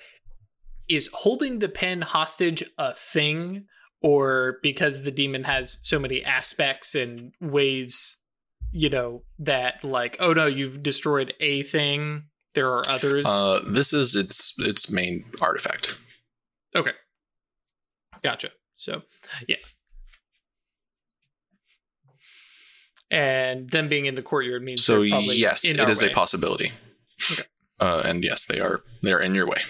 is holding the pen hostage a thing, or because the demon has so many aspects and ways, you know, that like, oh no, you've destroyed a thing. There are others. Uh, this is its its main artifact. okay, gotcha. So, yeah. And them being in the courtyard means So probably yes, it is a possibility. Okay. Uh, and yes, they are they're in your way,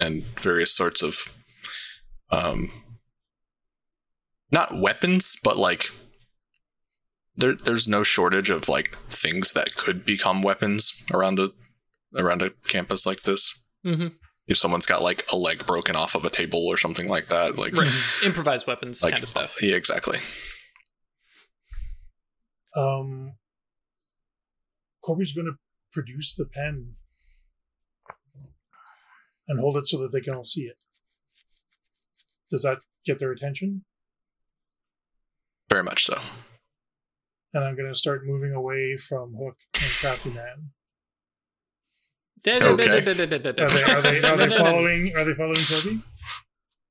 and various sorts of, um, not weapons, but like there there's no shortage of like things that could become weapons around a around a campus like this. Mhm. If someone's got like a leg broken off of a table or something like that, like Right. improvised weapons like kind of stuff. yeah, exactly. Um, Corby's going to produce the pen and hold it so that they can all see it. Does that get their attention? Very much so. And I'm going to start moving away from Hook and Crafty Man. Okay. Are they, are they, are they following? Are they following Toby?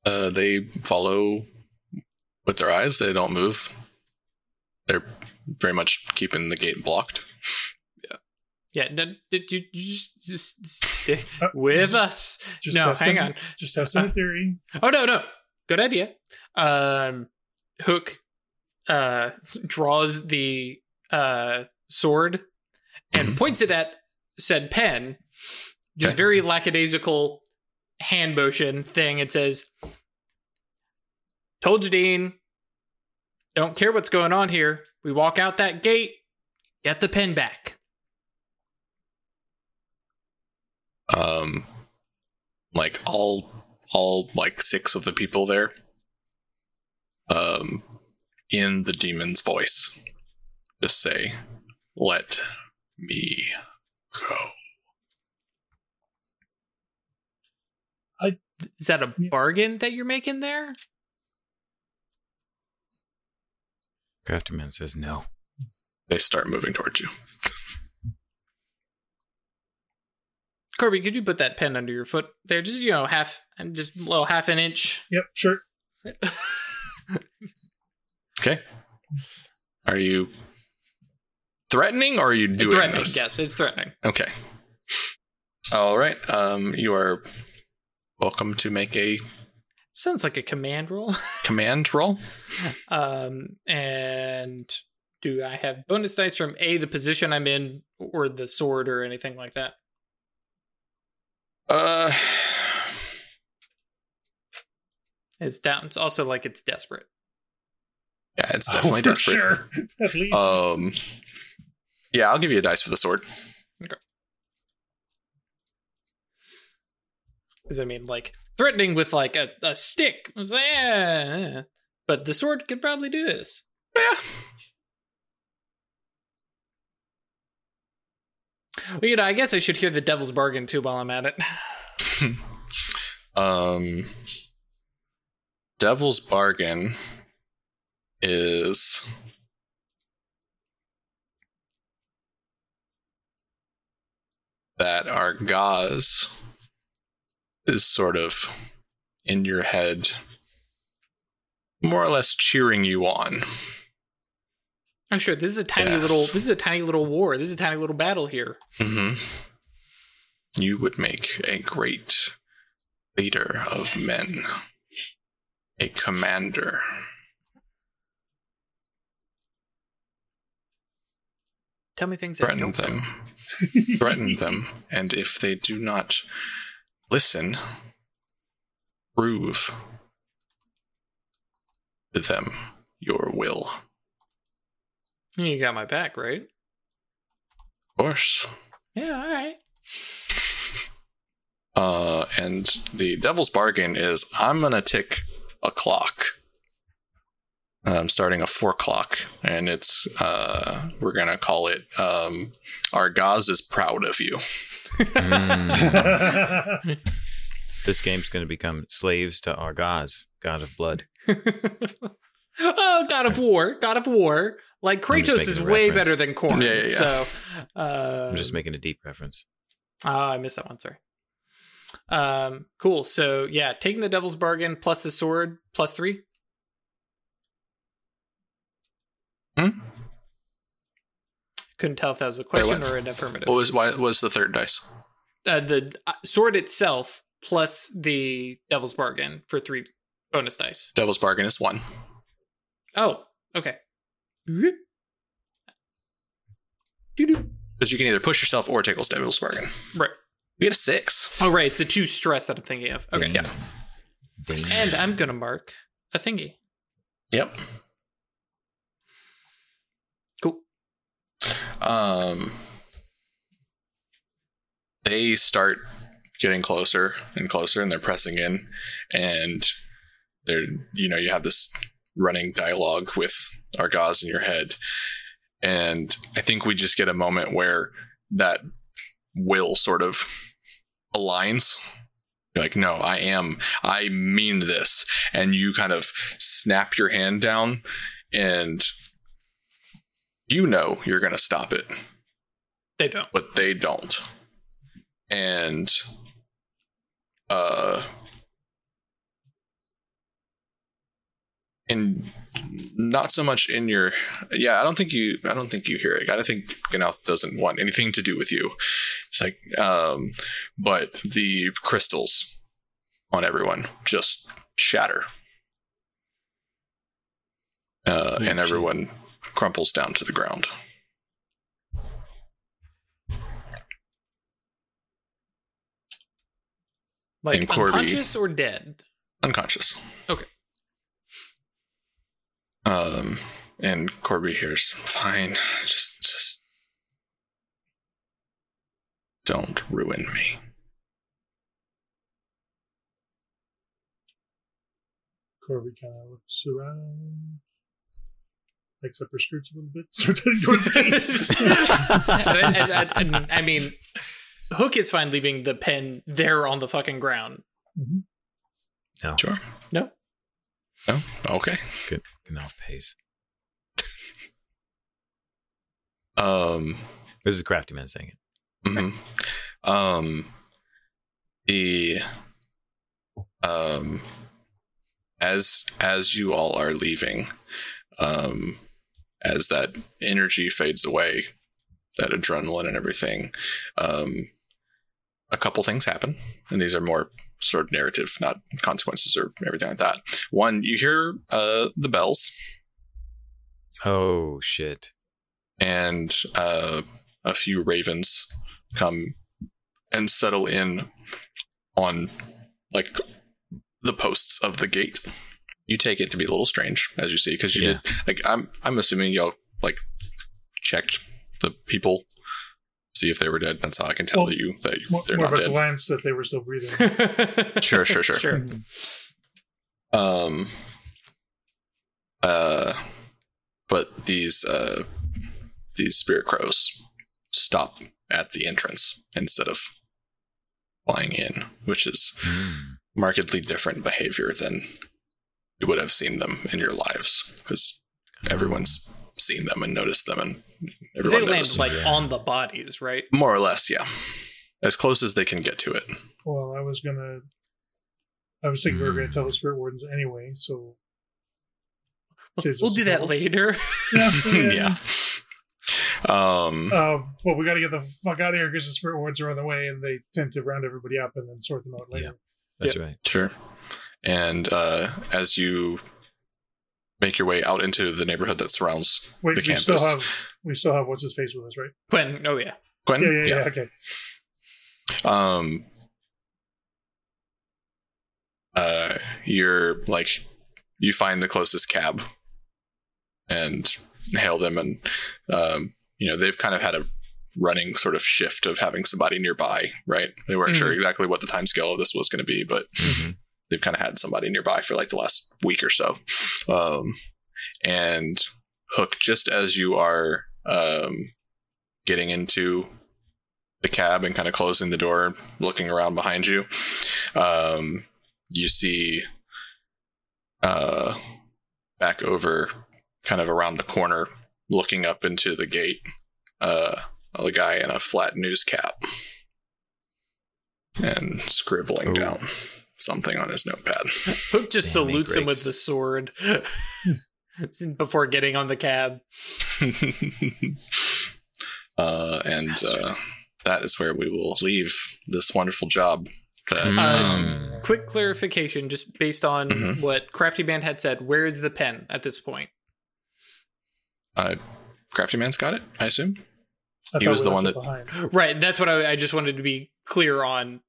Uh, they follow with their eyes. They don't move. They're very much keeping the gate blocked. Yeah, no, did you, you just, just stick Uh, with just- us? Just no, testing, hang on. Just testing Uh, a theory. Oh no, no, good idea. Um, Hook uh draws the uh sword and Mhm. points it at said pen. Just Okay. very lackadaisical hand motion thing. It says, "Told you, Dean. Don't care what's going on here. We walk out that gate, get the pen back." Um, like all, all like six of the people there. Um, in the demon's voice, just say, "Let me go." Is that a Yeah. bargain that you're making there? Crafty Man says no. They start moving towards you. Corby, could you put that pen under your foot there? Just you know, half and just a little half an inch. Yep, sure. Okay. Are you threatening, or are you doing threatening. this? Yes, it's threatening. Okay. All right. Um, you are welcome to make a Sounds like a command roll. command roll. Um, and do I have bonus dice from a the position I'm in, or the sword, or anything like that? Uh, It's down. It's also like it's desperate. yeah, it's definitely oh, for desperate. sure. At least. Um, yeah, I'll give you a dice for the sword. Because I mean, like threatening with like a, a stick. I was like, yeah, but the sword could probably do this. Yeah. Well, you know, I guess I should hear the devil's bargain too while I'm at it. um, Devil's bargain is that our gauze is sort of in your head, more or less cheering you on. I'm sure this is a tiny Yes. little. This is a tiny little war. This is a tiny little battle here. hmm You would make a great leader of men, a commander. Tell me things. that Threaten them, threaten them, and if they do not listen, prove to them your will. You got my back, right? Of course, Yeah, all right. Uh, and the devil's bargain is I'm gonna tick a clock. Um, starting a four o'clock, and it's uh, we're gonna call it um, Argaz is proud of you. Mm. this game's going to become slaves to Argaz, god of blood. oh, God of War, God of War. Like Kratos is way reference. better than Korn. Yeah, yeah, yeah. So, uh, I'm just making a deep reference. Oh, I missed that one. Sorry. Um, cool. So yeah, taking the devil's bargain plus the sword plus three. Hmm? Couldn't tell if that was a question what? or an affirmative. What was why was the third dice? uh, the uh, sword itself plus the devil's bargain for three bonus dice. Devil's bargain is one. Oh, okay. Doo-doo. Because you can either push yourself or take a devil's bargain. Right. We get a six. Oh, right. It's the two stress that I'm thinking of. Okay. Ding. Yeah. Ding. And I'm gonna mark a thingy. Yep. Cool. Um, they start getting closer and closer, and they're pressing in, and they're you know you have this running dialogue with Argaz in your head, and I think we just get a moment where that will sort of aligns. You're like, no, I am, I mean this, and you kind of snap your hand down, and you know you're going to stop it They don't. but they don't. And uh and not so much in your yeah, I don't think you I don't think you hear it. I don't think Ginauth doesn't want anything to do with you. It's like um but the crystals on everyone just shatter. Uh, Oh, and shit. everyone crumples down to the ground. Like And Corby- unconscious or dead? unconscious. Okay. Um, and Corby hears, "Fine, just, just don't ruin me." Corby kind of looks around, hikes up her skirts a little bit, starts heading towards the and, and- and- and- I mean, Hook is fine leaving the pen there on the fucking ground. No, Sure. No? No. Okay. good enough pace. Um. This is Crafty Man saying it. mhm. Um. The. Um. As as you all are leaving, um, as that energy fades away, that adrenaline and everything, um, a couple things happen, and these are more sort of narrative, not consequences or everything like that. One, you hear uh, the bells, Oh shit! and uh, a few ravens come and settle in on like the posts of the gate. You take it to be a little strange, as you see, because you Yeah. did. Like, I'm I'm assuming y'all like checked the people, see if they were dead. That's how I can tell Well, that you that More, they're more not of a dead. glance that they were still breathing. Sure, sure, sure. Sure. Um. Uh, but these uh these spirit crows stop at the entrance instead of flying in, which is Mm. markedly different behavior than you would have seen them in your lives because everyone's seen them and noticed them and 'Cause they everyone land knows. like Yeah. on the bodies, right? more or less yeah as close as they can get to it Well, I was gonna. I was thinking we were Hmm. gonna tell the spirit wardens anyway, so. saves We'll do that trouble. later. yeah um Uh, well, we got to get the fuck out of here because the spirit wards are on the way, and they tend to round everybody up and then sort them out later. That's right. Sure. And uh, as you make your way out into the neighborhood that surrounds Wait, the we campus, still have we still have what's his face with us, right? When? Oh yeah. Gwen, Yeah, yeah, yeah. Okay. um, uh, you're like, you find the closest cab and hail them, and um, you know they've kind of had a running sort of shift of having somebody nearby, right? They weren't sure Mhm. exactly what the time scale of this was going to be, but Mhm. They've kind of had somebody nearby for like the last week or so. Um, and Hook, just as you are um, getting into the cab and kind of closing the door, looking around behind you, um, you see uh, back over, kind of around the corner, looking up into the gate, uh, a guy in a flat news cap and scribbling down something on his notepad. Hook just Damn, salutes him with the sword before getting on the cab. uh, and uh, that is where we will leave this wonderful job. That Mm. um, Quick clarification, just based on Mhm. what Crafty Man had said. Where is the pen at this point? uh, Crafty Man's got it, I assume. I He was we the one that- behind. Right, that's what I, I just wanted to be clear on.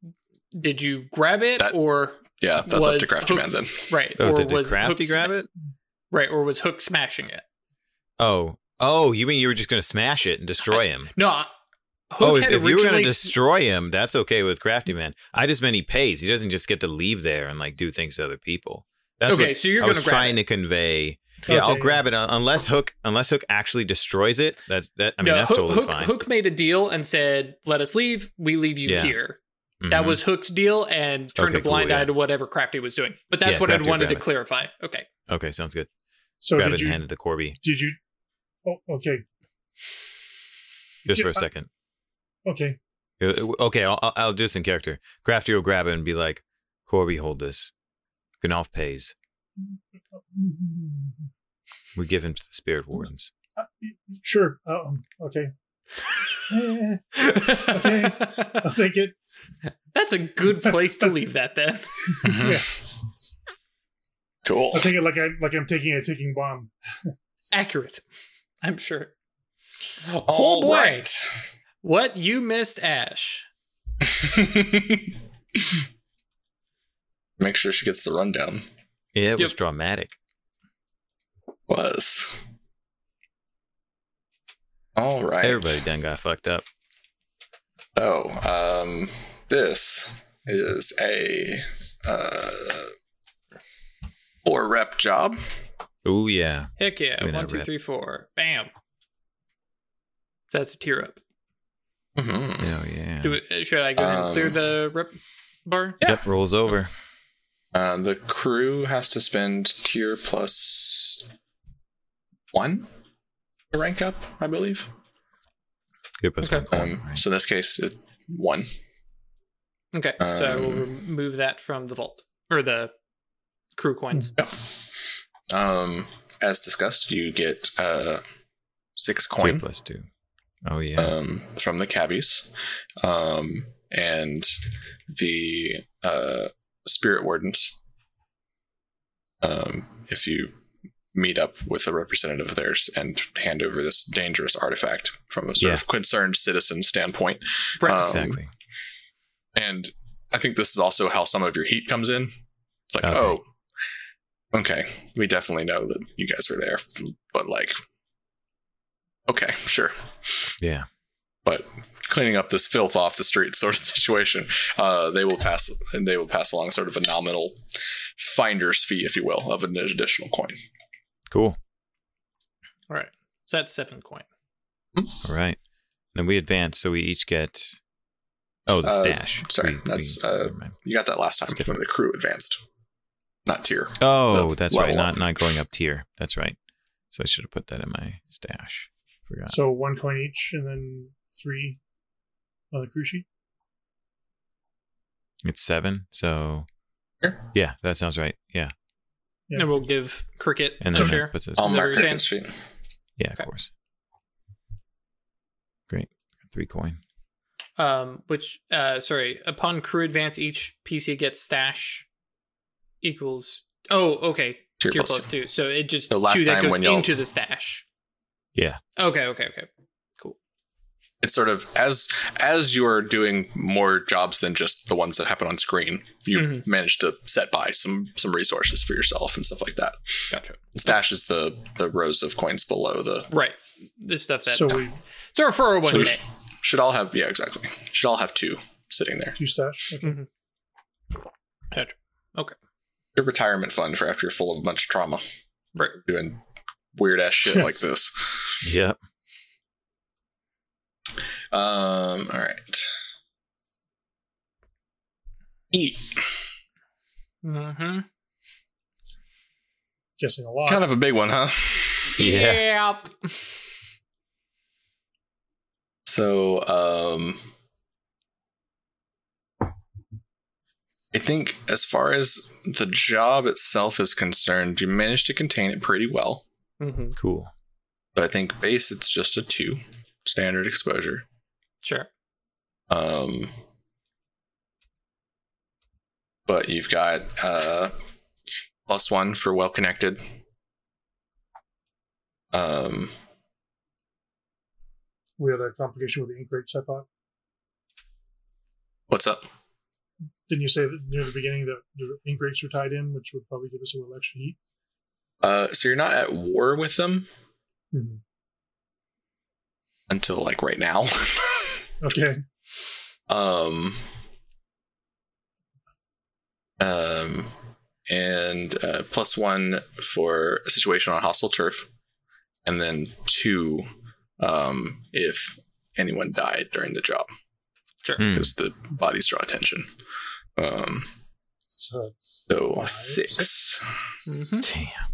Did you grab it That- or Yeah, that's up to Crafty Hook- Man then. right? Oh, or did, did was Crafty Hook grab it? Right, or was Hook smashing it? Oh, oh, you mean you were just going to smash it and destroy him? No, I- Hook oh, if, if you were going to destroy him, that's okay with Crafty Man. I just meant he pays. He doesn't just get to leave there and like do things to other people. That's Okay, what so you're I was trying it. to convey. Yeah, I'll grab it uh, unless Hook unless Hook actually destroys it. That's that. I mean, no, that's Hook, totally Hook, fine. Hook made a deal and said, "Let us leave. We leave you Yeah. here." That Mhm. was Hook's deal, and turned Okay, a blind cool, eye to whatever Crafty was doing. But that's Yeah, what I Crafty will wanted to clarify. Okay, okay. Sounds good. So grab did it you? and hand it to Corby Did you? Oh, okay. just for a Yeah, second. Okay. Uh, Okay, I'll, I'll- I'll do this in character. Crafty will grab it and be like, "Corby, hold this. Gnolf pays. We give him to the spirit wardens." Uh, sure. Um, okay. Eh, Okay. I'll take it. That's a good place to leave that then. Yeah. Cool. I'll take it like I like I'm taking a ticking bomb. Accurate, I'm sure. Oh All boy, right. what you missed, Ash. Make sure she gets the rundown. Yeah, it was dramatic. Was. All right. Everybody done got fucked up. Oh, um, this is a uh, four rep job. Oh yeah, Heck yeah! Doing One, two, rep. three, four. Bam. That's a tier up. hmm oh yeah. Do it, should I go ahead and clear Um, the rep bar? Yeah. Yep, rolls over. Uh, the crew has to spend tier plus one to rank up, I believe. Good plus Okay. one Um, right? So in this case, it, one. Okay, so I will Um, remove that from the vault or the crew coins. Um, as discussed, you get uh, six Two coin plus two. Oh yeah. um, from the cabbies, um, and the uh, spirit wardens. Um, if you meet up with a representative of theirs and hand over this dangerous artifact from a sort Yeah. of concerned citizen standpoint, Right. um, exactly. And I think this is also how some of your heat comes in. It's like, Okay. oh, okay, we definitely know that you guys were there, but like, okay, sure, Yeah. but cleaning up this filth off the street sort of situation, uh, they will pass and they will pass along sort of a nominal finder's fee, if you will, of an additional coin. Cool. All right. So that's seven coin. All right. Then we advance, so we each get. Oh, the Uh, stash. sorry, We- that's, we- uh. You got that last time It's when the crew advanced, not tier. Oh, that's right. up. Not not going up tier. That's right. So I should have put that in my stash. Forgot. So one coin each, and then three on the crew sheet. It's seven. So Sure. yeah, that sounds right. Yeah, Yeah. And we'll give Cricket and some then share. that puts it. I'll Is that mark you're sheet. Yeah, Okay. of course. Great. Three coin. Um, which, uh, sorry, upon crew advance, each PC gets stash equals. Oh, okay. Tier Tier plus plus two. So it just So last two that time goes when into the stash. Yeah. Okay, okay, okay. Cool. it's sort of as as you're doing more jobs than just the ones that happen on screen you Mhm. manage to set by some some resources for yourself and stuff like that Gotcha. stash is the the rows of coins below the Right. This stuff that. So we it's our 401 So k. should all have yeah exactly should all have two sitting there. Two stash. Okay. Gotcha. Your retirement fund for after you're full of a bunch of trauma, Right. doing weird ass shit like this. Yep. Um. All right. Eat. Mm-hmm. Guessing a lot. Kind of a big one, huh? Yeah. Yep. So, um, I think as far as the job itself is concerned, you managed to contain it pretty well. Mm-hmm. Cool. But I think base it's just a two standard exposure. Sure. Um, but you've got uh, plus one for well connected. Um, we had a complication with the Ink Rakes, I thought. what's up? Didn't you say that near the beginning that the Ink Rakes were tied in, which would probably give us a little extra heat? Uh, so you're not at war with them Mhm. until like right now. Okay. um, um, and uh, plus one for a situation on hostile turf, and then two um, if anyone died during the job Sure. Hmm. because the bodies draw attention. Um, So, so five, six. Mhm. Damn.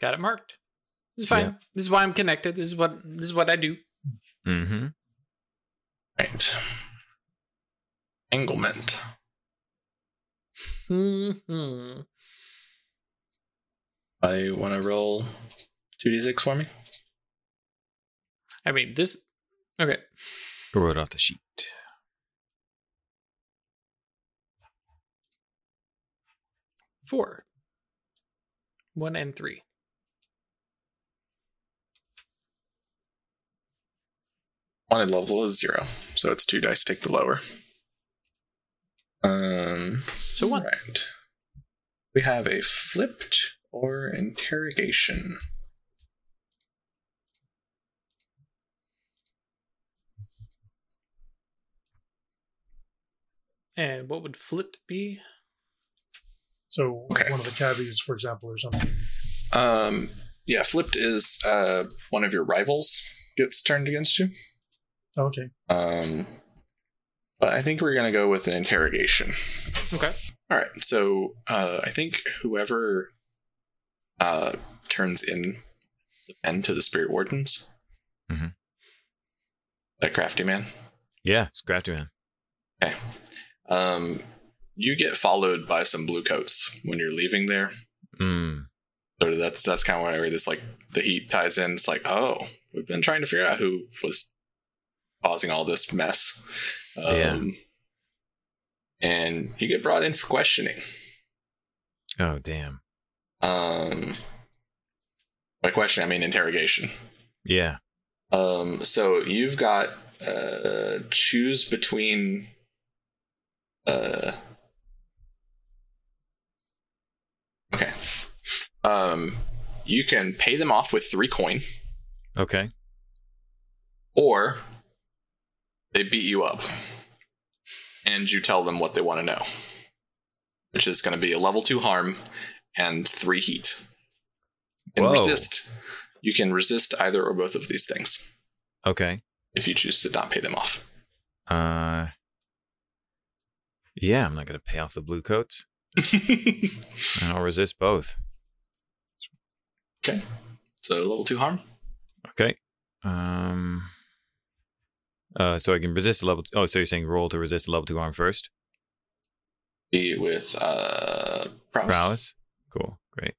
Got it marked. This is fine. Yeah. This is why I'm connected. This is what this is what I do. Mm-hmm. Right. Englement. Mm-hmm. I want to roll two d six for me. I mean this. Okay. Wrote off the sheet. Four. One and three. Wanted level is zero, so it's two dice. Take the lower. Um. So one. Right. We have a flipped or interrogation. And what would flipped be? so Okay. one of the cabbies, for example, or something. Um. Yeah, flipped is uh one of your rivals gets turned against you. Okay. Um. But I think we're gonna go with an interrogation. Okay. All right. So uh, I think whoever uh, turns in the pen to the spirit wardens, Mm-hmm. that crafty man, Yeah, it's crafty man. Um, you get followed by some blue coats when you're leaving there. Mm. So that's that's kind of where this like the heat ties in. It's like, oh, we've been trying to figure out who was causing all this mess. Um, Yeah. And you get brought in for questioning. Oh, damn. Um, by question, I mean interrogation. Yeah. Um, so you've got uh, choose between uh, okay. Um, you can pay them off with three coin, Okay. or they beat you up, and you tell them what they want to know, which is going to be a level two harm and three heat. And Whoa. resist. You can resist either or both of these things Okay. if you choose to not pay them off. Uh. Yeah, I'm not gonna pay off the blue coats. and I'll resist both. okay. So level two harm. Okay. Um. Uh, so I can resist a level. Oh, so you're saying roll to resist a level two arm first? Be with uh prowess. Prowess. Cool. Great.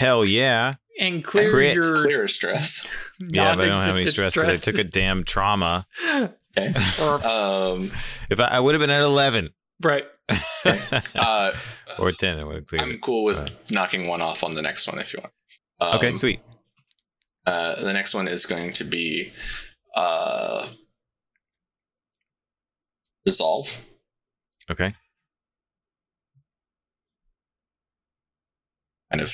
Or yeah. And clear Crit. your Clear stress. Yeah, but I don't have any stress because I took a damn trauma. Okay. Um If I, I would have been at eleven right. uh or ten, I would have cleared I'm it. cool with Uh, knocking one off on the next one if you want. Um, Okay, sweet. Uh, the next one is going to be uh resolve. Okay. Kind of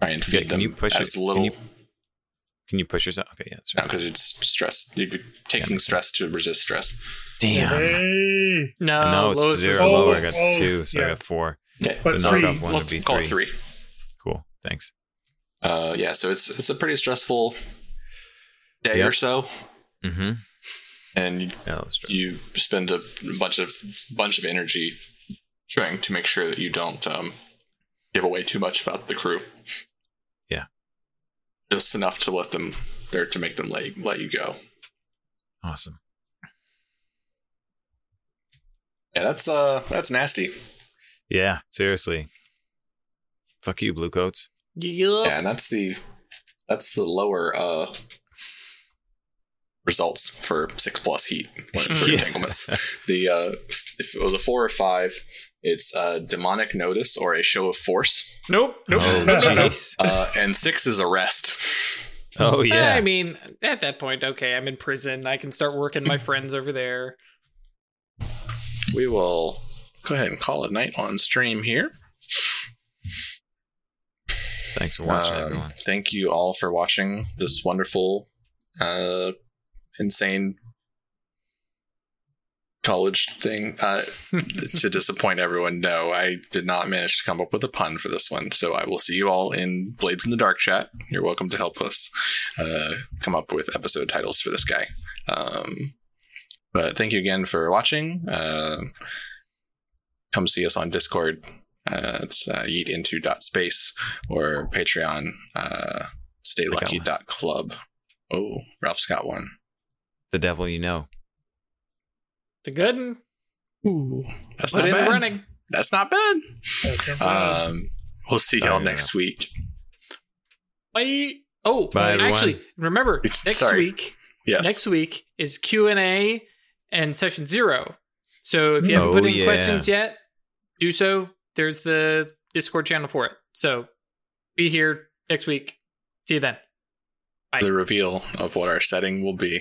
try and Yeah, feed can them you push as it? little. Can you Can you push yourself? Okay, yeah, that's No, right. because it's stress. You're taking stress to resist stress. Damn. Hey, No, no, it's lowest zero result. lower. Oh, I got two, so I got four. Okay, But so three. knock off one let's would be call three. it three. Cool. Thanks. Uh, yeah, so it's it's a pretty stressful day Yep. or so, Mm-hmm. and you, Yeah, you spend a bunch of bunch of energy trying to make sure that you don't um, give away too much about the crew. Yeah. just enough to let them there to make them let let you go. Awesome. Yeah, that's uh that's nasty. Yeah, seriously. Fuck you, blue coats. Yup. Yeah, and that's the that's the lower uh results for six plus heat for Yeah. entanglements. The uh if it was a four or five, it's uh demonic notice or a show of force. Nope. Nope. Oh, nope, nope, nope. jeez. Uh and six is arrest. Oh, yeah. I mean, at that point, okay, I'm in prison. I can start working my friends over there. We will go ahead and call it night on stream here. Thanks for watching, Um, everyone. Thank you all for watching this wonderful, uh, insane college thing. Uh, to disappoint everyone, no, I did not manage to come up with a pun for this one. So I will see you all in Blades in the Dark chat. You're welcome to help us uh, come up with episode titles for this guy. Um, but thank you again for watching. Uh, come see us on Discord. Uh, it's uh, yeetinto.space or Patreon, uh, staylucky.club. Oh, Ralph's got one. The devil you know. It's a good one. Ooh, that's Put not bad. running. That's not bad. That's not. Um, we'll see Sorry, y'all Ralph. next week. Bye. Oh, Bye, everyone. actually, remember It's- next sorry. week. Yes. Next week is Q and A and session zero. So if you haven't Oh, put in yeah. questions yet, do so. There's the Discord channel for it. So be here next week. See you then. the reveal of what our setting will be